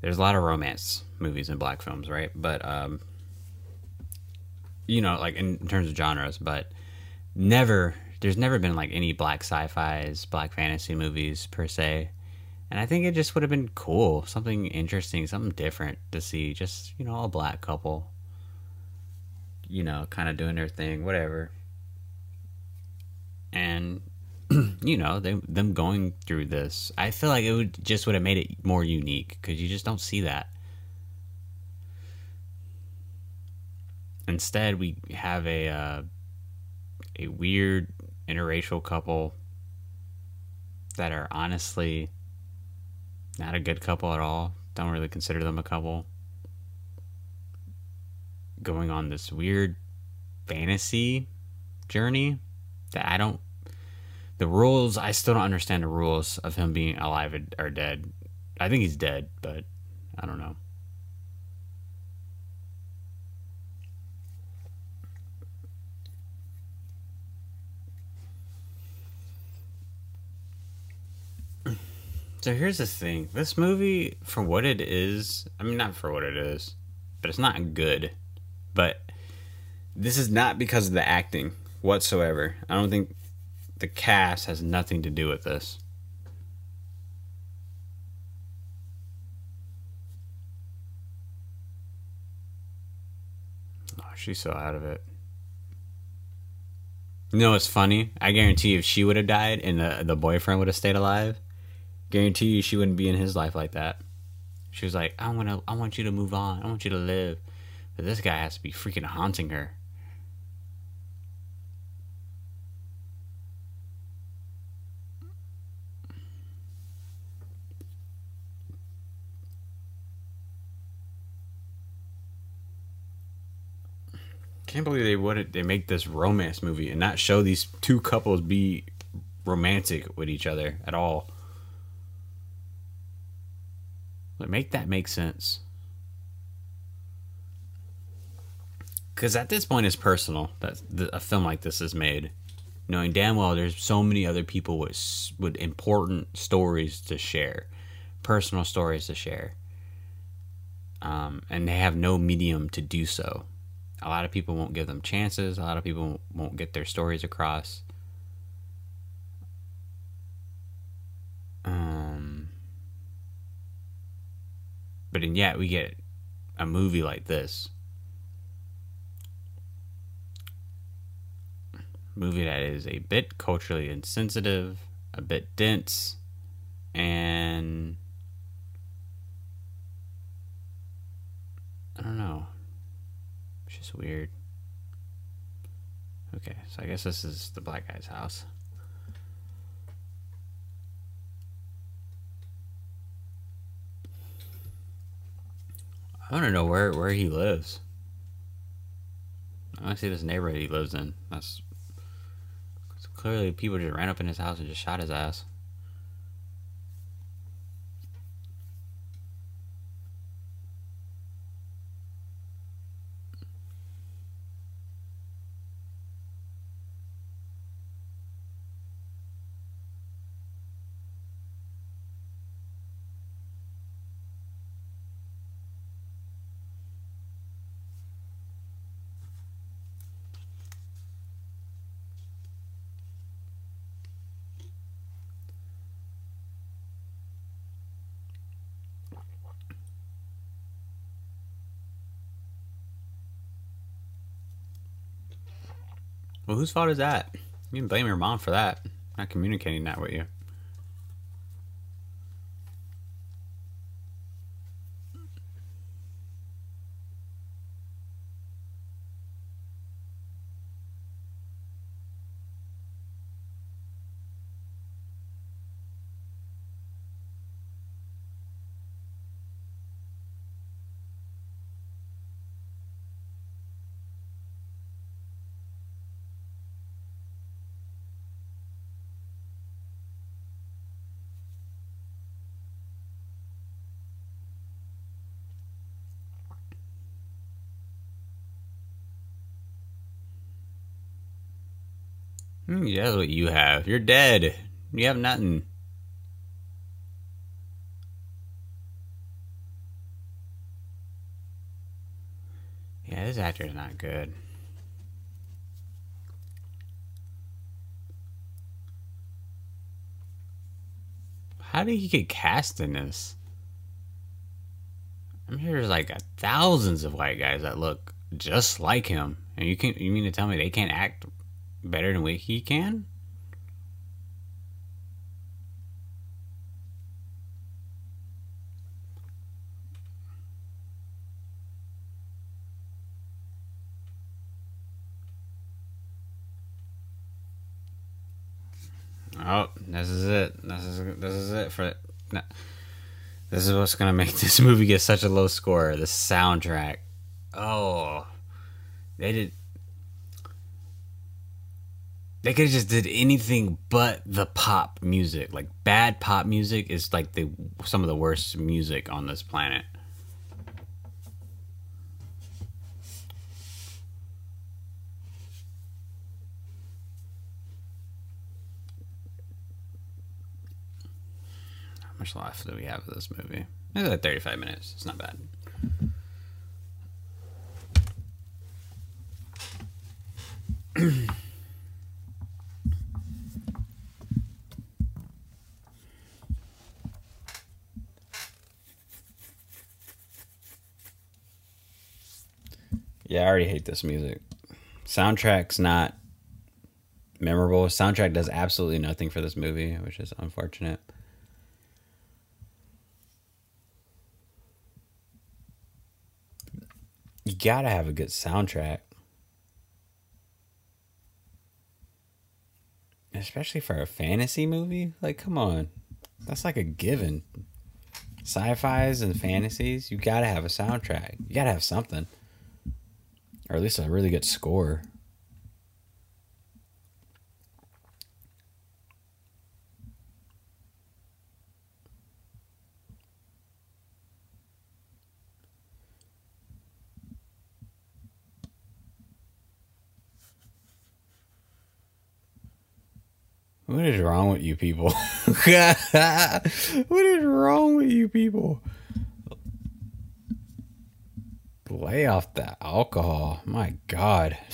there's a lot of romance movies in black films, right? But, um, you know, like in, in terms of genres, but never, there's never been like any black sci fis, black fantasy movies per se. And I think it just would have been cool, something interesting, something different to see. Just, you know, a black couple, you know, kind of doing their thing, whatever and you know they, them going through this i feel like it would just would have made it more unique because you just don't see that. Instead we have a uh, a weird interracial couple that are honestly not a good couple at all. Don't really consider them a couple. Going on this weird fantasy journey that I don't. The rules, I still don't understand the rules of him being alive or dead. I think he's dead, but I don't know. So here's the thing. This movie, for what it is, I mean, not for what it is, but it's not good. But this is not because of the acting whatsoever. I don't think the cast has nothing to do with this. Oh, she's so out of it. You know what's funny? I guarantee if she would have died and the, the boyfriend would have stayed alive, guarantee you she wouldn't be in his life like that. She was like, I want to, I want you to move on. I want you to live. But this guy has to be freaking haunting her. Can't believe they would they make this romance movie and not show these two couples be romantic with each other at all. Like make that make sense. Because at this point, it's personal that a film like this is made, knowing damn well there's so many other people with with important stories to share, personal stories to share, um, and they have no medium to do so a lot of people won't give them chances. A lot of people won't get their stories across. Um, but and yet we get a movie like this. Movie that is a bit culturally insensitive, a bit dense, and I don't know. Weird. Okay, so I guess this is the black guy's house. I want to know where where he lives. I want to see this neighborhood he lives in. That's clearly people just ran up in his house and just shot his ass. Whose fault is that? You can blame your mom for that. Not communicating that with you. That's what you have. You're dead. You have nothing. Yeah, this actor's not good. How did he get cast in this? I'm sure there's like thousands of white guys that look just like him, and you can you mean to tell me they can't act better than he can? Oh, this is it. This is this is it for. This is what's gonna make this movie get such a low score. The soundtrack. Oh, they did they could have just did anything but the pop music. Like bad pop music is like the some of the worst music on this planet. How much life do we have of this movie? Maybe like 35 minutes. It's not bad. Yeah, I already hate this music. Soundtrack's not memorable. Soundtrack does absolutely nothing for this movie, which is unfortunate. You gotta have a good soundtrack. Especially for a fantasy movie. Like, come on. That's like a given. Sci fis and fantasies, you gotta have a soundtrack. You gotta have something or at least a really good score. What is wrong with you people? what is wrong with you people? Lay off the alcohol. My God.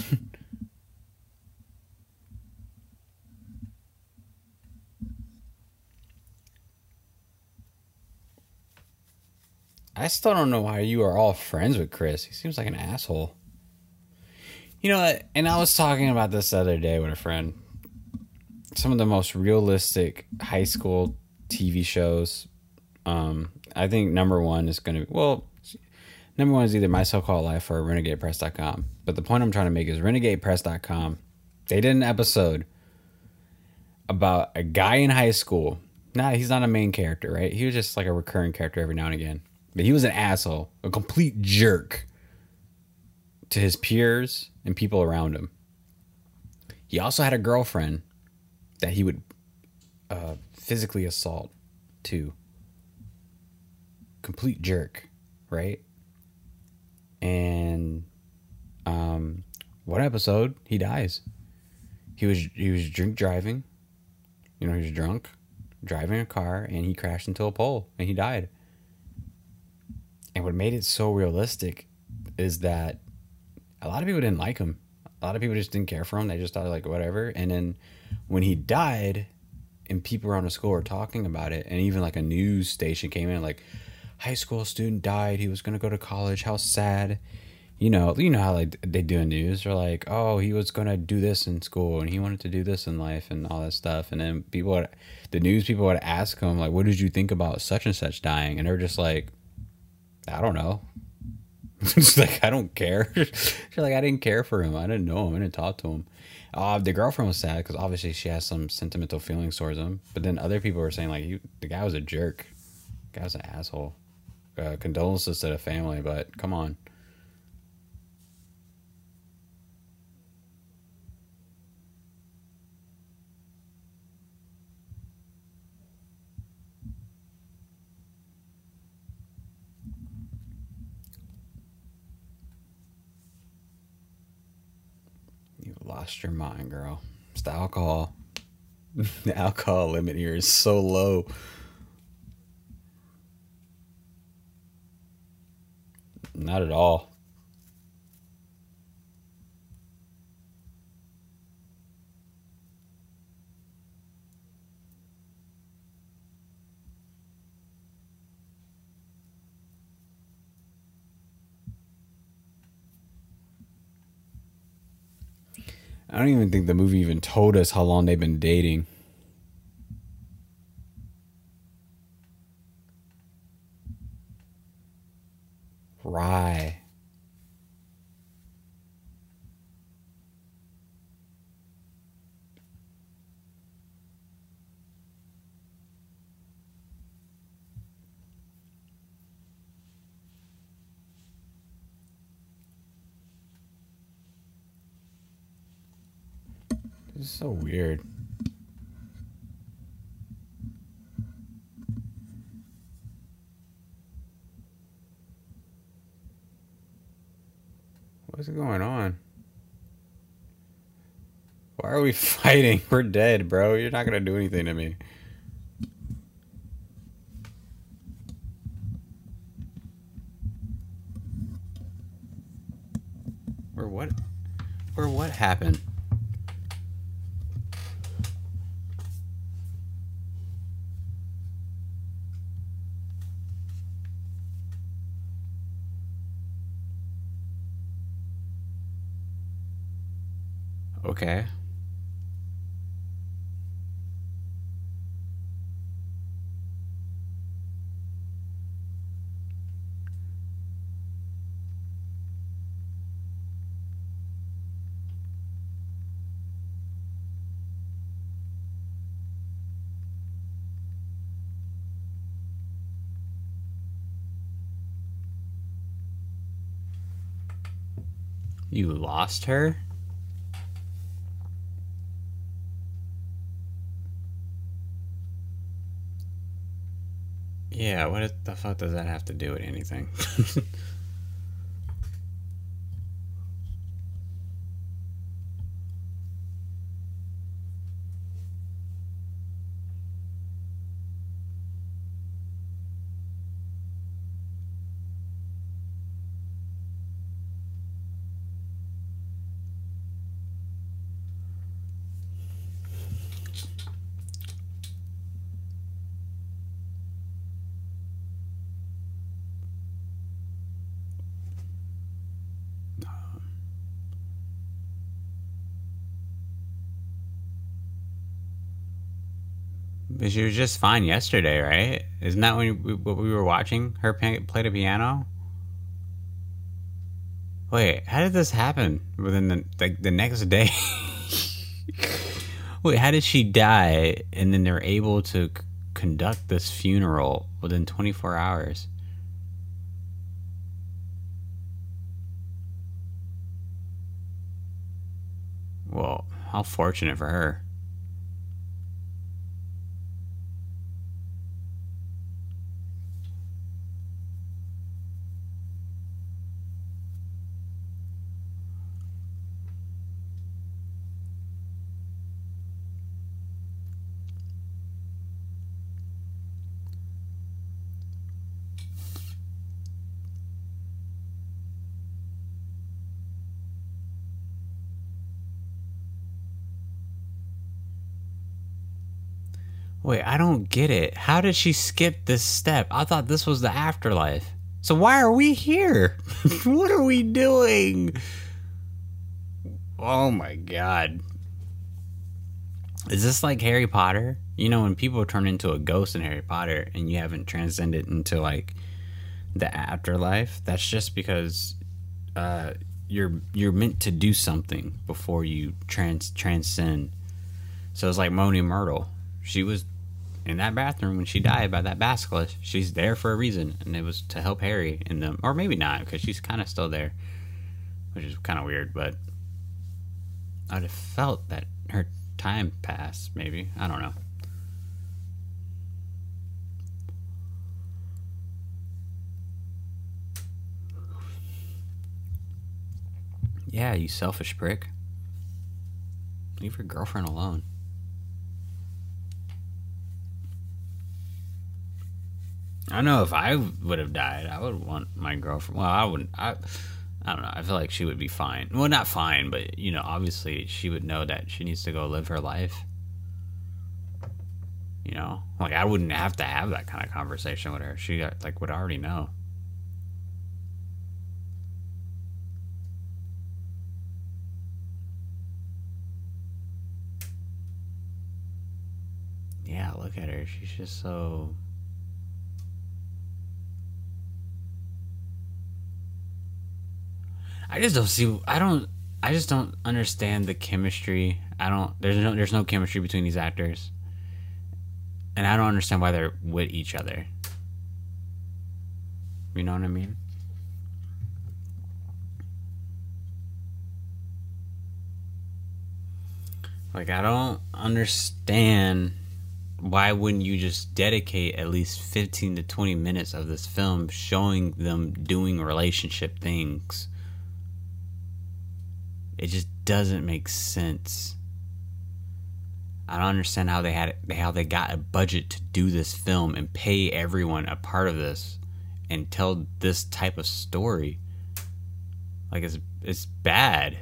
I still don't know why you are all friends with Chris. He seems like an asshole. You know, and I was talking about this the other day with a friend. Some of the most realistic high school TV shows. Um, I think number one is going to be, well, number one is either My So Called Life or RenegadePress.com. But the point I'm trying to make is RenegadePress.com. They did an episode about a guy in high school. Nah, he's not a main character, right? He was just like a recurring character every now and again but he was an asshole, a complete jerk to his peers and people around him. He also had a girlfriend that he would uh, physically assault too. Complete jerk, right? And um, one episode he dies. He was he was drink driving. You know, he was drunk, driving a car, and he crashed into a pole and he died. And what made it so realistic is that a lot of people didn't like him. A lot of people just didn't care for him. They just thought like whatever. And then when he died, and people around the school were talking about it, and even like a news station came in like, high school student died. He was gonna go to college. How sad. You know, you know how like they do in news. They're like, oh, he was gonna do this in school, and he wanted to do this in life, and all that stuff. And then people, would, the news people would ask him like, what did you think about such and such dying? And they're just like, I don't know. She's like, I don't care. She's like, I didn't care for him. I didn't know him. I didn't talk to him. Uh, the girlfriend was sad because obviously she has some sentimental feelings towards him. But then other people were saying like, he, the guy was a jerk. The guy was an asshole. Uh, condolences to the family, but come on. You lost your mind, girl. It's the alcohol. the alcohol limit here is so low. Not at all. I don't even think the movie even told us how long they've been dating. This is so weird. What's going on? Why are we fighting? We're dead, bro. You're not gonna do anything to me. Or what? Or what happened? Okay. You lost her? Yeah, what the fuck does that have to do with anything? she was just fine yesterday, right? Isn't that when we, what we were watching? Her play the piano. Wait, how did this happen? Within the like the next day. Wait, how did she die? And then they're able to c- conduct this funeral within 24 hours. Well, how fortunate for her. Wait, I don't get it. How did she skip this step? I thought this was the afterlife. So why are we here? what are we doing? Oh my god. Is this like Harry Potter? You know, when people turn into a ghost in Harry Potter and you haven't transcended into like the afterlife, that's just because uh, you're you're meant to do something before you trans transcend. So it's like Moaning Myrtle. She was in that bathroom when she died by that basilisk. She's there for a reason, and it was to help Harry and them, or maybe not, because she's kind of still there, which is kind of weird. But I'd have felt that her time passed. Maybe I don't know. Yeah, you selfish prick. Leave your girlfriend alone. I know if I would have died, I would want my girlfriend. Well, I wouldn't. I, I don't know. I feel like she would be fine. Well, not fine, but you know, obviously she would know that she needs to go live her life. You know, like I wouldn't have to have that kind of conversation with her. She like would already know. Yeah, look at her. She's just so I just don't see. I don't. I just don't understand the chemistry. I don't. There's no. There's no chemistry between these actors, and I don't understand why they're with each other. You know what I mean? Like I don't understand why wouldn't you just dedicate at least 15 to 20 minutes of this film showing them doing relationship things it just doesn't make sense. I don't understand how they had how they got a budget to do this film and pay everyone a part of this and tell this type of story. Like it's it's bad.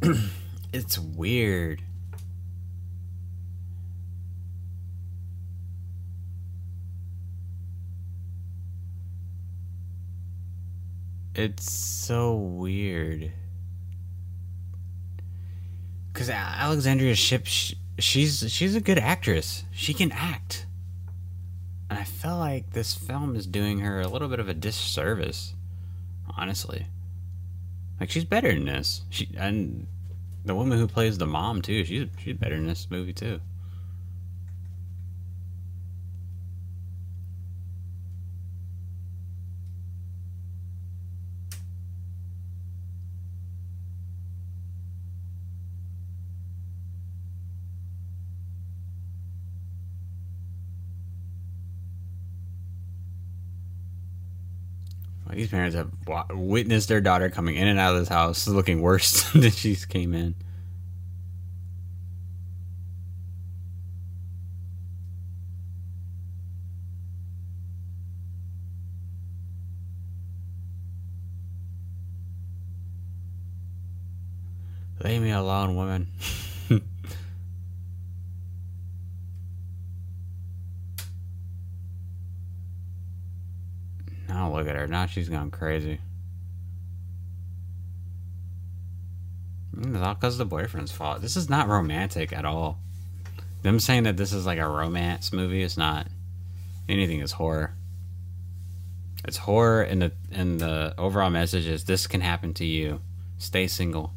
it's weird. It's so weird. Cause Alexandria Shipp, she's she's a good actress. She can act, and I feel like this film is doing her a little bit of a disservice. Honestly, like she's better than this. She and the woman who plays the mom too. She's she's better in this movie too. These parents have witnessed their daughter coming in and out of this house looking worse than she came in. Leave me alone, woman. look at her. Now she's gone crazy. It's all because the boyfriend's fault. This is not romantic at all. Them saying that this is like a romance movie is not. Anything is horror. It's horror, and the and the overall message is this can happen to you. Stay single.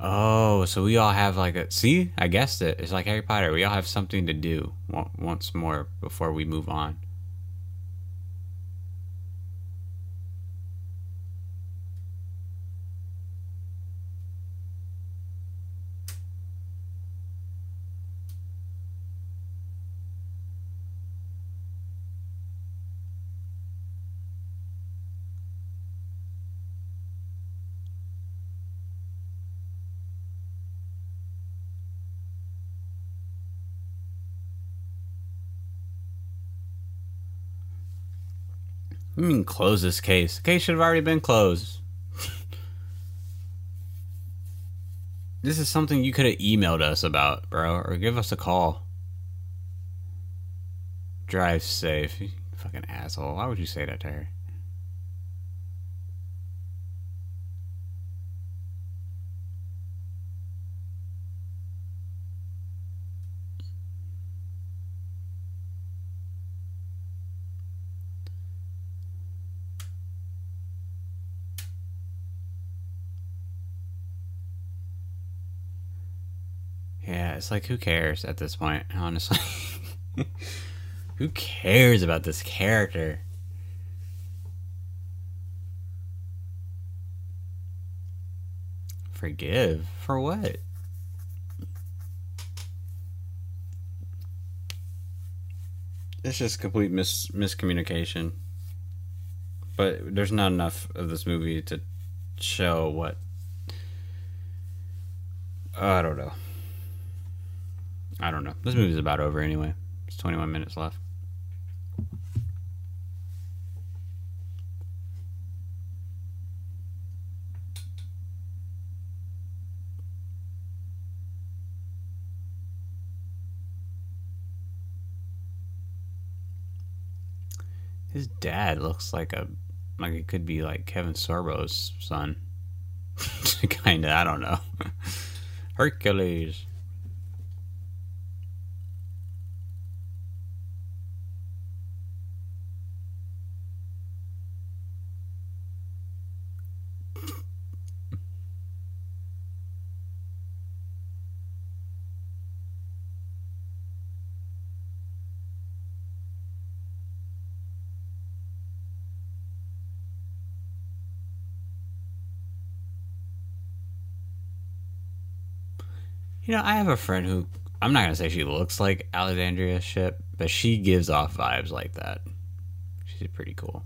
Oh, so we all have like a see? I guessed it. It's like Harry Potter. We all have something to do once more before we move on. I mean, close this case. The case should have already been closed. this is something you could have emailed us about, bro, or give us a call. Drive safe. You fucking asshole. Why would you say that to her? Yeah, it's like who cares at this point, honestly. who cares about this character? Forgive for what? It's just complete mis- miscommunication. But there's not enough of this movie to show what I don't know. I don't know. This movie's about over anyway. It's 21 minutes left. His dad looks like a like it could be like Kevin Sorbo's son. Kinda, I don't know. Hercules. You know, I have a friend who I'm not gonna say she looks like Alexandria Shipp, but she gives off vibes like that. She's pretty cool.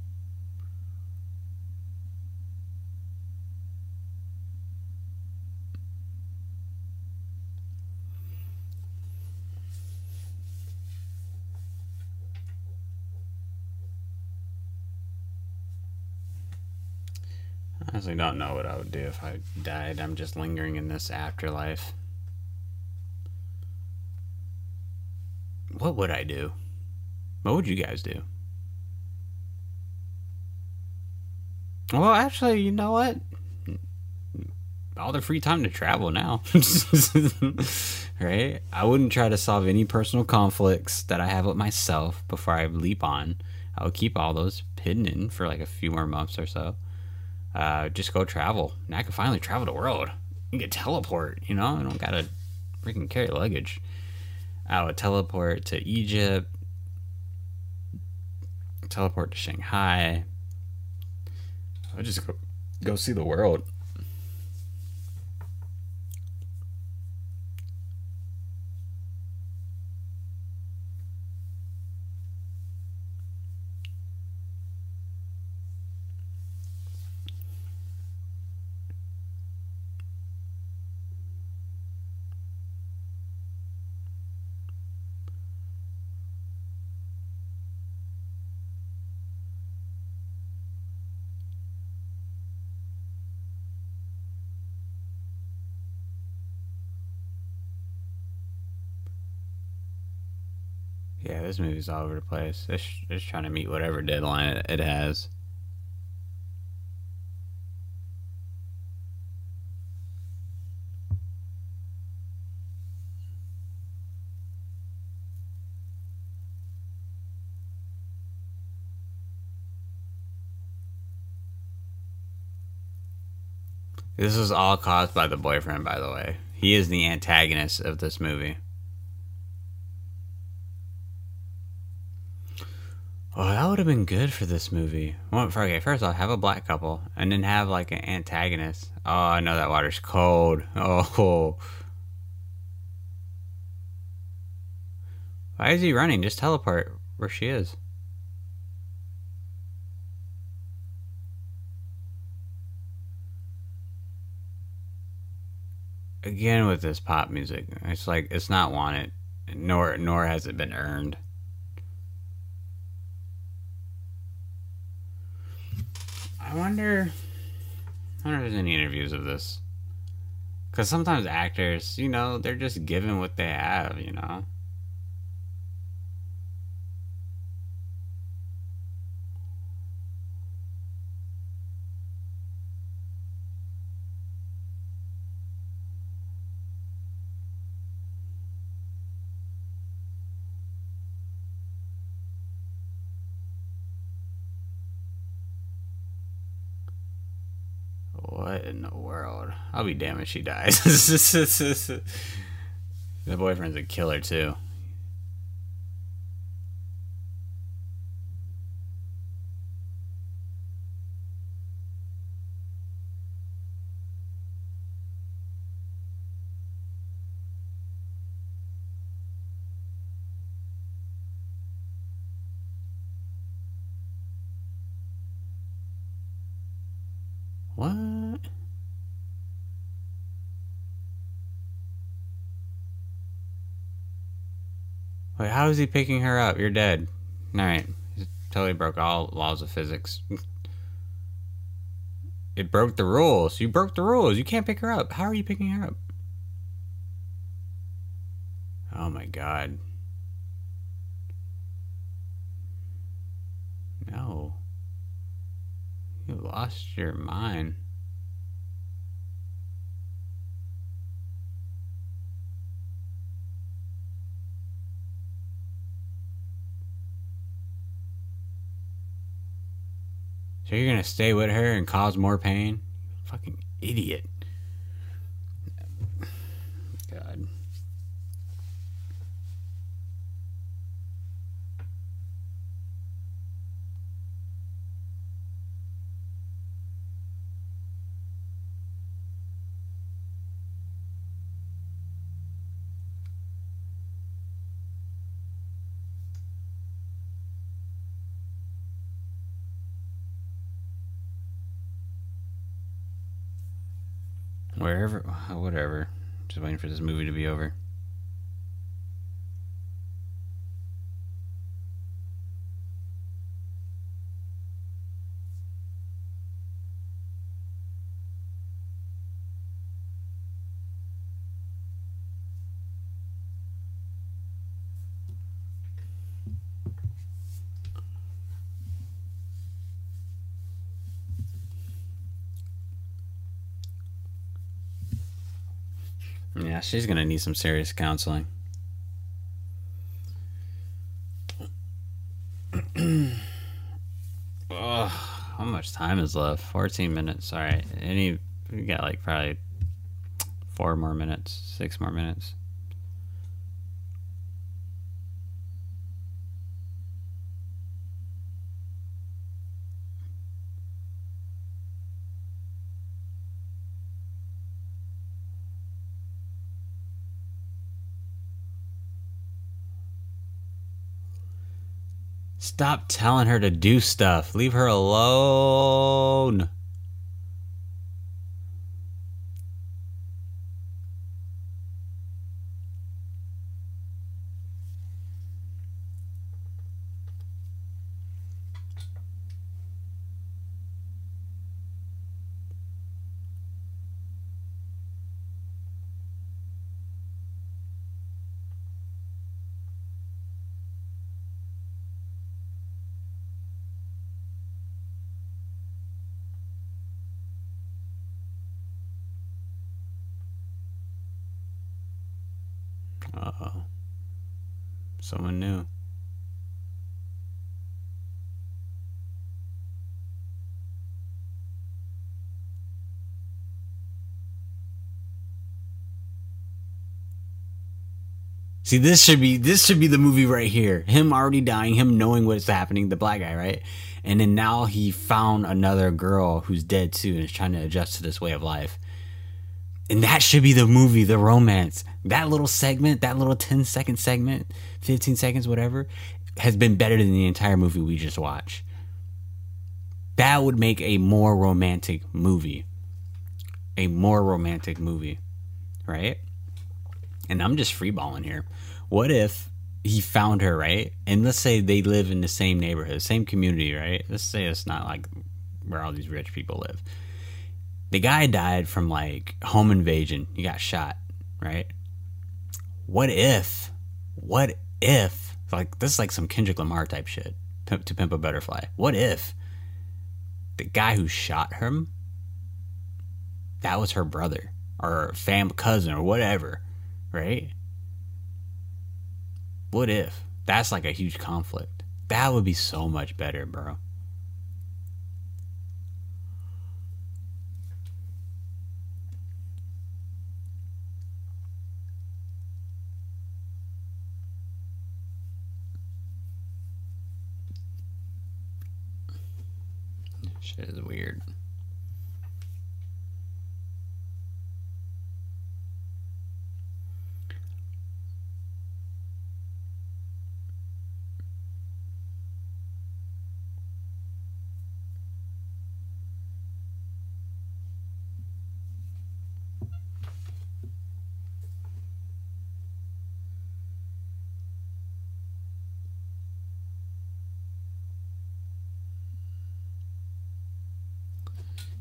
I honestly don't know what I would do if I died. I'm just lingering in this afterlife. What would I do? What would you guys do? Well, actually, you know what? All the free time to travel now. right? I wouldn't try to solve any personal conflicts that I have with myself before I leap on. I would keep all those hidden in for like a few more months or so. Uh, just go travel. Now I can finally travel the world. You can teleport, you know? I don't gotta freaking carry luggage. I would teleport to Egypt, teleport to Shanghai. I would just go, go see the world. This movie's all over the place. It's, it's trying to meet whatever deadline it, it has. This is all caused by the boyfriend, by the way. He is the antagonist of this movie. Oh, that would have been good for this movie. Well, okay, first off, have a black couple, and then have like an antagonist. Oh, I know that water's cold. Oh. Why is he running? Just teleport where she is. Again with this pop music, it's like it's not wanted, nor nor has it been earned. I wonder. I wonder if there's any interviews of this. Because sometimes actors, you know, they're just given what they have, you know? What in the world? I'll be damned if she dies. the boyfriend's a killer too. What? Wait, how is he picking her up? You're dead. Alright. Totally broke all laws of physics. It broke the rules. You broke the rules. You can't pick her up. How are you picking her up? Oh my god. No. You lost your mind. So you're gonna stay with her and cause more pain? Fucking idiot. God. Wherever, whatever. Just waiting for this movie to be over. Yeah, she's gonna need some serious counseling. Ugh, how much time is left? 14 minutes. All right. Any, we got like probably four more minutes, six more minutes. Stop telling her to do stuff. Leave her alone. See, this should be this should be the movie right here. Him already dying, him knowing what's happening, the black guy, right? And then now he found another girl who's dead too and is trying to adjust to this way of life. And that should be the movie, the romance. That little segment, that little 10 second segment, 15 seconds, whatever, has been better than the entire movie we just watched. That would make a more romantic movie. A more romantic movie, right? and I'm just freeballing here. What if he found her, right? And let's say they live in the same neighborhood, same community, right? Let's say it's not like where all these rich people live. The guy died from like home invasion. He got shot, right? What if, what if, like, this is like some Kendrick Lamar type shit Pimp, to Pimp a Butterfly. What if the guy who shot him, that was her brother or fam cousin or whatever? right? What if? That's like a huge conflict. That would be so much better, bro. Shit is weird.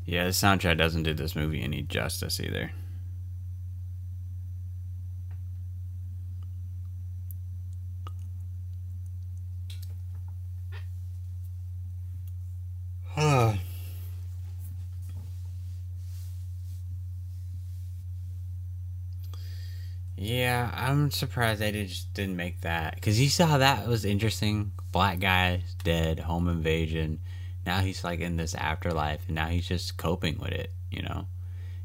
Yeah, the soundtrack doesn't do this movie any justice either. yeah, I'm surprised they just didn't make that because you saw that was interesting. Black guy dead, home invasion now he's like in this afterlife and now he's just coping with it you know?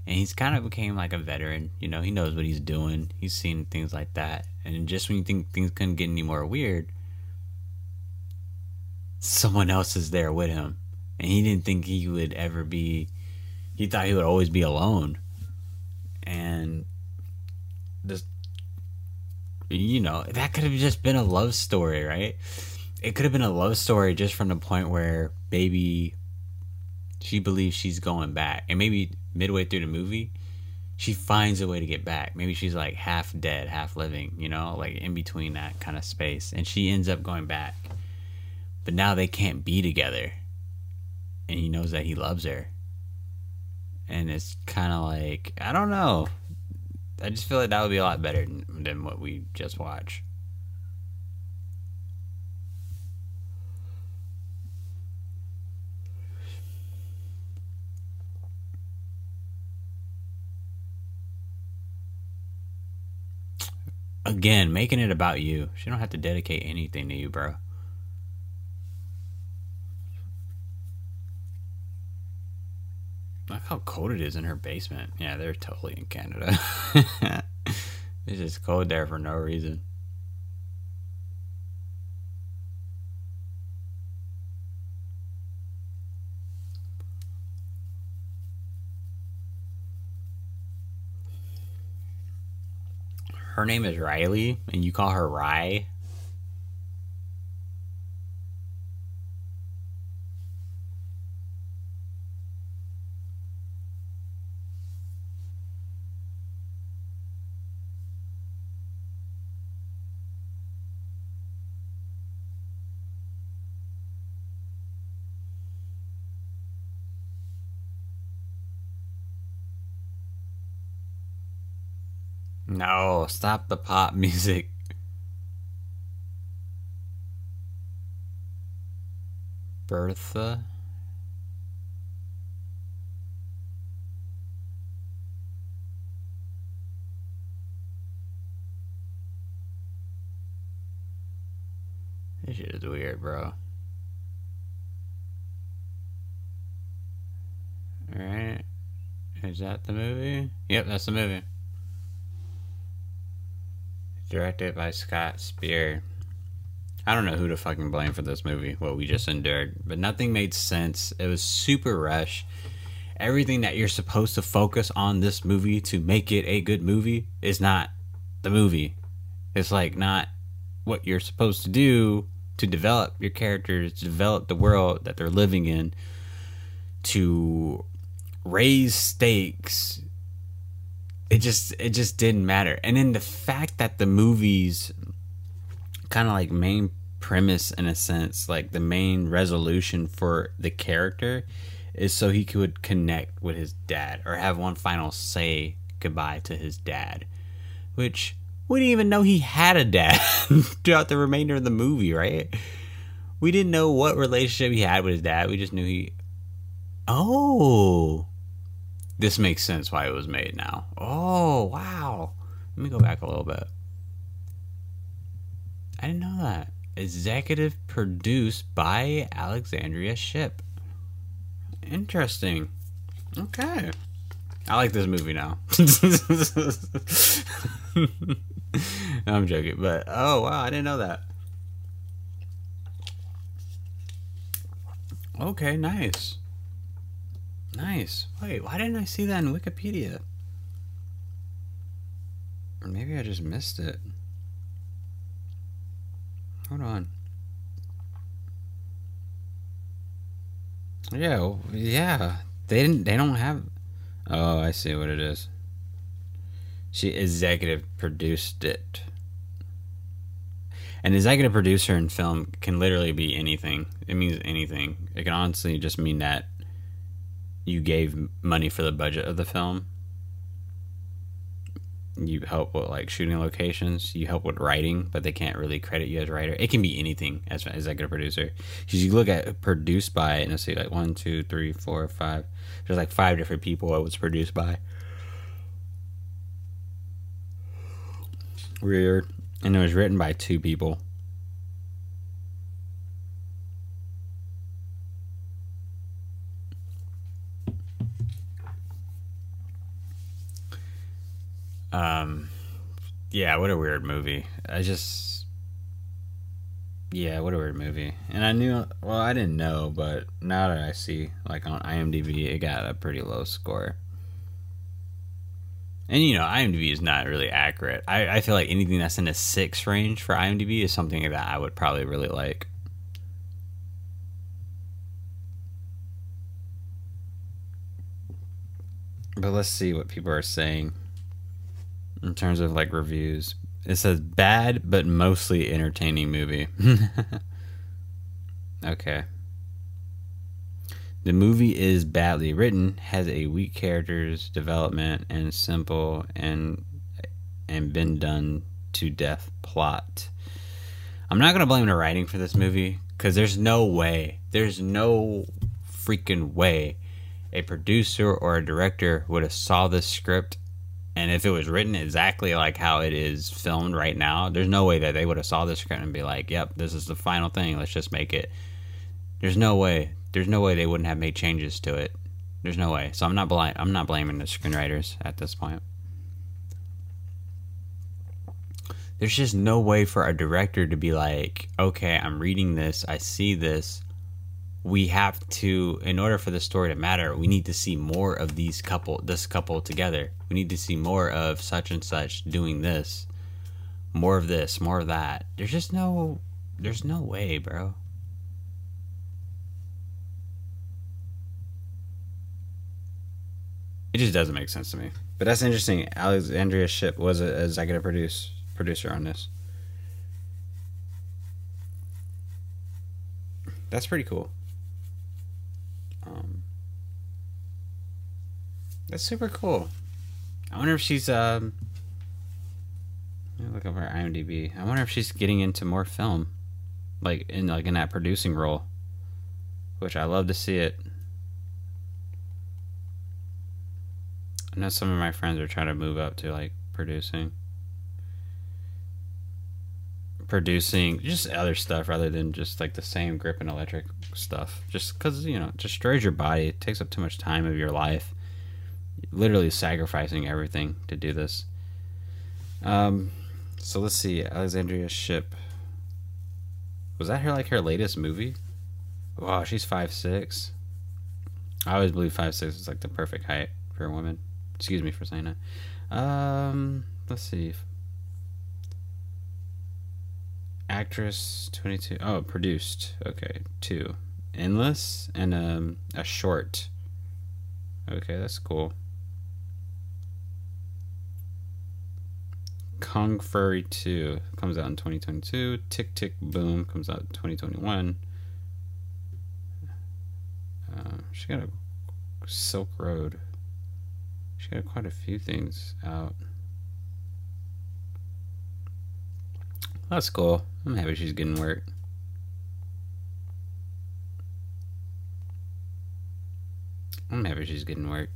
And he's kind of became like a veteran you know? He knows what he's doing. He's seen things like that. And just when you think things couldn't get any more weird someone else is there with him. And he didn't think he would ever be he thought he would always be alone. And this you know that could have just been a love story right? It could have been a love story just from the point where baby she believes she's going back. And maybe midway through the movie she finds a way to get back. Maybe she's like half dead half living you know like in between that kind of space. And she ends up going back. But now they can't be together. And he knows that he loves her. And it's kind of like i don't know. I just feel like that would be a lot better than, than what we just watched Again, making it about you. She don't have to dedicate anything to you, bro. Look how cold it is in her basement. Yeah, they're totally in Canada. it's just cold there for no reason. Her name is Riley and you call her Rye. No, stop the pop music. Bertha? This shit is weird, bro. Alright. Is that the movie? Yep, that's the movie. Directed by Scott Speer. I don't know who to fucking blame for this movie, what we just endured, but nothing made sense. It was super rush. Everything that you're supposed to focus on this movie to make it a good movie is not the movie. It's like not what you're supposed to do to develop your characters, to develop the world that they're living in, to raise stakes. It just it just didn't matter. And then the fact that the movies kind of like main premise in a sense, like the main resolution for the character is so he could connect with his dad or have one final say goodbye to his dad, which we didn't even know he had a dad throughout the remainder of the movie, right? We didn't know what relationship he had with his dad. We just knew he. Oh, this makes sense why it was made now. Oh, wow. Let me go back a little bit. I didn't know that. Executive produced by Alexandria Shipp. Interesting. Okay. I like this movie now. no, I'm joking, but oh wow, I didn't know that. Okay, nice. Nice. Wait, why didn't I see that in Wikipedia? Or maybe I just missed it. Hold on. Yeah, yeah. They didn't. They don't have. Oh, I see what it is. She executive produced it. An executive producer in film can literally be anything. It means anything. It can honestly just mean that you gave money for the budget of the film? You help with like shooting locations? You help with writing but they can't really credit you as writer? It can be anything as an executive producer. Because you look at produced by and let's see like one two three four five there's like five different people it was produced by. Weird. And it was written by two people Um, yeah, what a weird movie. I just, yeah, what a weird movie. And I knew, well, I didn't know, but now that I see, like on IMDb, it got a pretty low score. And you know, IMDb is not really accurate. I, I feel like anything that's in the six range for IMDb is something that I would probably really like. But let's see what people are saying in terms of like reviews. It says bad but mostly entertaining movie. okay. The movie is badly written, has a weak characters development, and simple and and been done to death plot. I'm not gonna blame the writing for this movie because there's no way, there's no freaking way a producer or a director would have saw this script and if it was written exactly like how it is filmed right now, there's no way that they would have saw this script and be like, "Yep, this is the final thing. Let's just make it." There's no way. There's no way they wouldn't have made changes to it. There's no way. So I'm not bl- I'm not blaming the screenwriters at this point. There's just no way for a director to be like, "Okay, I'm reading this. I see this we have to in order for the story to matter we need to see more of these couple this couple together. We need to see more of such and such doing this more of this more of that. There's just no there's no way bro. It just doesn't make sense to me. But that's interesting. Alexandria Shipp was a executive produce producer on this. That's pretty cool that's super cool. I wonder if she's um. Look over IMDb. I wonder if she's getting into more film, like in like in that producing role, which I love to see it. I know some of my friends are trying to move up to like producing. producing, just other stuff rather than just like the same grip and electric stuff. Just because you know, destroys your body. It takes up too much time of your life. Literally sacrificing everything to do this. Um, so let's see, Alexandria Shipp. Was that her like her latest movie? Wow, she's five six. I always believe five six is like the perfect height for a woman. Excuse me for saying that. Um, let's see. Actress twenty two. Oh, produced. Okay, two. Endless and um a short. Okay, that's cool. Kung Fury 2 comes out in 2022. Tick Tick Boom comes out in 2021. Uh, she got a Silk Road. She got quite a few things out. That's cool. I'm happy she's getting work. I'm happy she's getting work.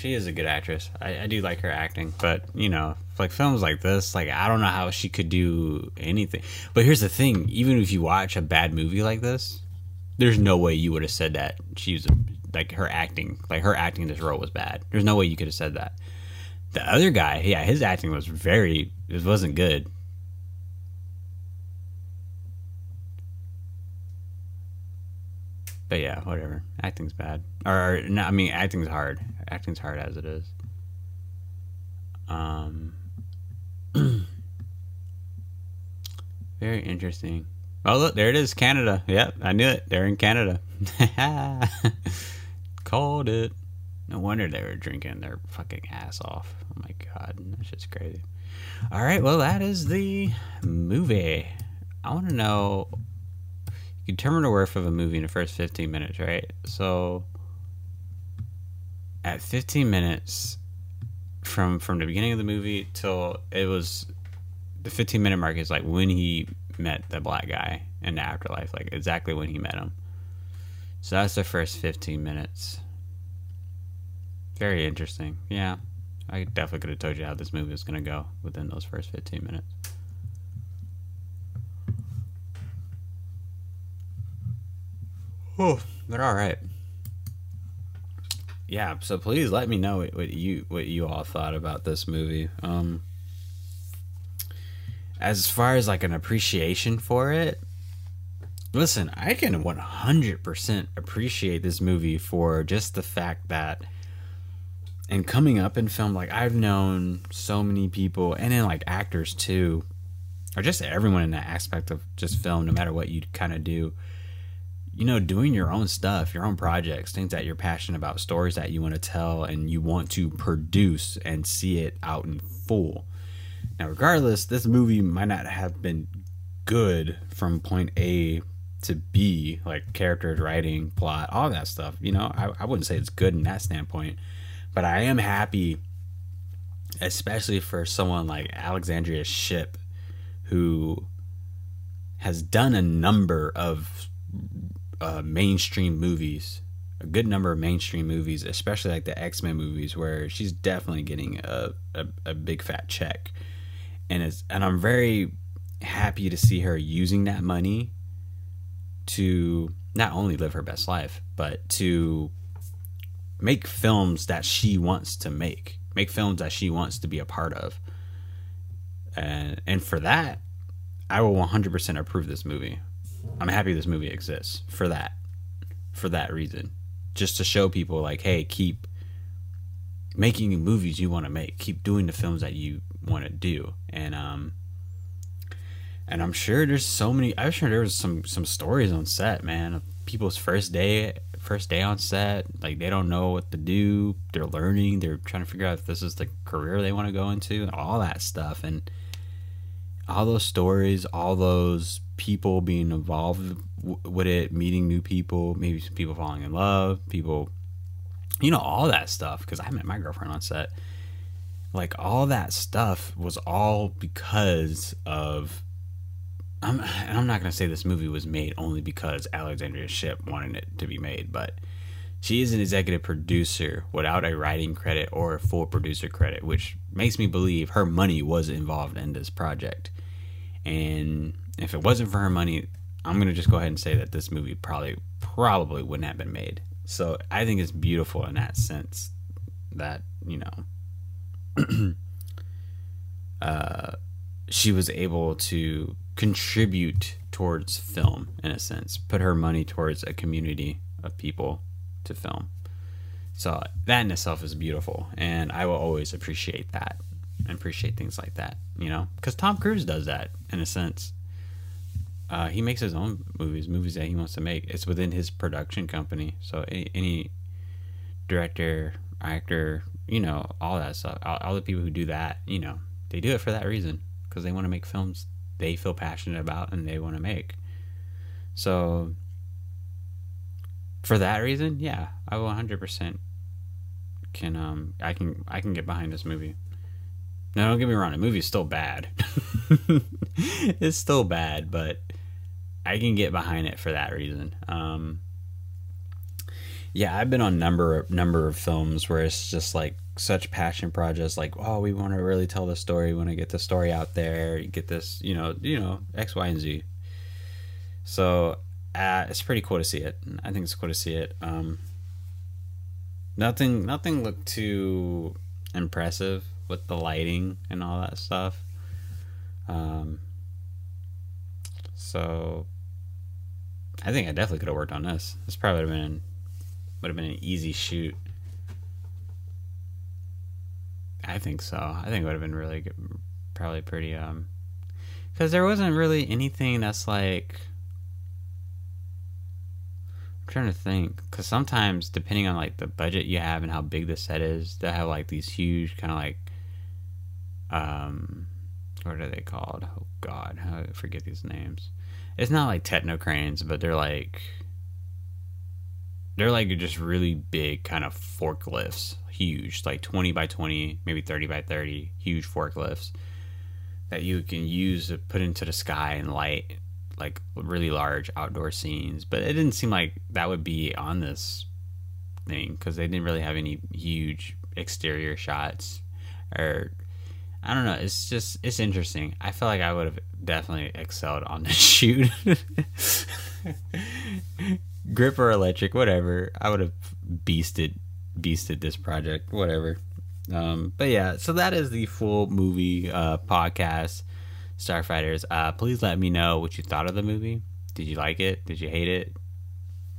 She is a good actress. I, I do like her acting, but you know, like films like this, like I don't know how she could do anything. But here's the thing: even if you watch a bad movie like this, there's no way you would have said that she was like her acting, like her acting in this role was bad. There's no way you could have said that. The other guy, yeah, his acting was very, it wasn't good. But yeah, whatever. Acting's bad. Or, or no, I mean, acting's hard. Acting's hard as it is. Um, very interesting. Oh, look, there it is, Canada. Yep, I knew it. They're in Canada. Called it. No wonder they were drinking their fucking ass off. Oh my god, that's just crazy. All right, well, that is the movie. I want to know you can determine the worth of a movie in the first 15 minutes, right? So at 15 minutes from from the beginning of the movie till it was the 15 minute mark is like when he met the black guy in the afterlife, like exactly when he met him. So that's the first 15 minutes. Very interesting. Yeah. I definitely could have told you how this movie was going to go within those first 15 minutes. Oh, they're all right. Yeah, so please let me know what, what you what you all thought about this movie. Um, as far as like an appreciation for it, listen, I can 100% appreciate this movie for just the fact that and coming up in film like I've known so many people and then like actors too or just everyone in that aspect of just film no matter what you kind of do you know, doing your own stuff, your own projects, things that you're passionate about, stories that you want to tell and you want to produce and see it out in full. Now, regardless, this movie might not have been good from point A to B, like characters, writing, plot, all that stuff. You know, I, I wouldn't say it's good in that standpoint, but I am happy, especially for someone like Alexandria Shipp, who has done a number of uh, mainstream movies, a good number of mainstream movies, especially like the X Men movies, where she's definitely getting a, a, a big fat check, and it's and I'm very happy to see her using that money to not only live her best life, but to make films that she wants to make, make films that she wants to be a part of, and and for that, I will 100% approve this movie. I'm happy this movie exists for that, for that reason, just to show people like, hey, keep making movies you want to make, keep doing the films that you want to do, and um, and I'm sure there's so many. I'm sure there was some some stories on set, man, people's first day first day on set. Like they don't know what to do. They're learning. They're trying to figure out if this is the career they want to go into and all that stuff. And all those stories all those people being involved with it, meeting new people, maybe some people falling in love, people, you know, all that stuff. Because I met my girlfriend on set. Like all that stuff was all because of. I'm, I'm not gonna say this movie was made only because Alexandria Shipp wanted it to be made, but She is an executive producer without a writing credit or a full producer credit, which makes me believe her money was involved in this project. And if it wasn't for her money, I'm gonna just go ahead and say that this movie probably probably wouldn't have been made. So I think it's beautiful in that sense that you know uh, she was able to contribute towards film in a sense, put her money towards a community of people to film. So that in itself is beautiful, and I will always appreciate that and appreciate things like that, you know, because Tom Cruise does that in a sense. Uh, he makes his own movies, movies that he wants to make. It's within his production company. So any, any director, actor, you know, all that stuff, all, all the people who do that, you know, they do it for that reason because they want to make films they feel passionate about and they want to make. So for that reason, yeah, I will 100% can um I can I can get behind this movie. Now don't get me wrong, the movie's still bad. it's still bad, but I can get behind it for that reason. Um, yeah, I've been on number of, number of films where it's just like such passion projects, like oh, we want to really tell the story, we want to get the story out there, get this, you know, you know, X, Y, and Z. So uh, it's pretty cool to see it. I think it's cool to see it. Um, nothing, nothing looked too impressive with the lighting and all that stuff. Um, so I think I definitely could have worked on this. This probably would have been would have been an easy shoot. I think so. I think it would have been really good, probably pretty um because there wasn't really anything that's like I'm trying to think because sometimes depending on like the budget you have and how big the set is, they have like these huge kind of like um what are they called? Oh God, I forget these names. It's not like techno cranes, but they're like they're like just really big kind of forklifts, huge, like 20 by 20, maybe 30 by 30, huge forklifts that you can use to put into the sky and light like really large outdoor scenes. But it didn't seem like that would be on this thing because they didn't really have any huge exterior shots or I don't know. It's just it's interesting. I feel like I would have definitely excelled on this shoot. Grip or electric, whatever. I would have beasted beasted this project, whatever. Um, but yeah, so that is the full movie uh, podcast. Starfighters. Uh, please let me know what you thought of the movie. Did you like it? Did you hate it?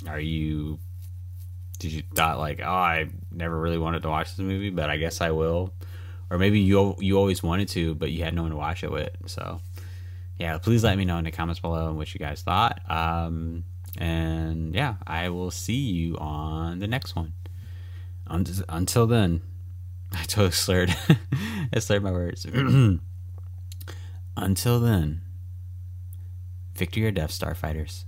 Are you did you thought like, oh, I never really wanted to watch this movie, but I guess I will or maybe you you always wanted to, but you had no one to watch it with. So, yeah, please let me know in the comments below what you guys thought. Um, and yeah, I will see you on the next one. Until then, I totally slurred. I slurred my words. Until then, victory or death, Starfighters.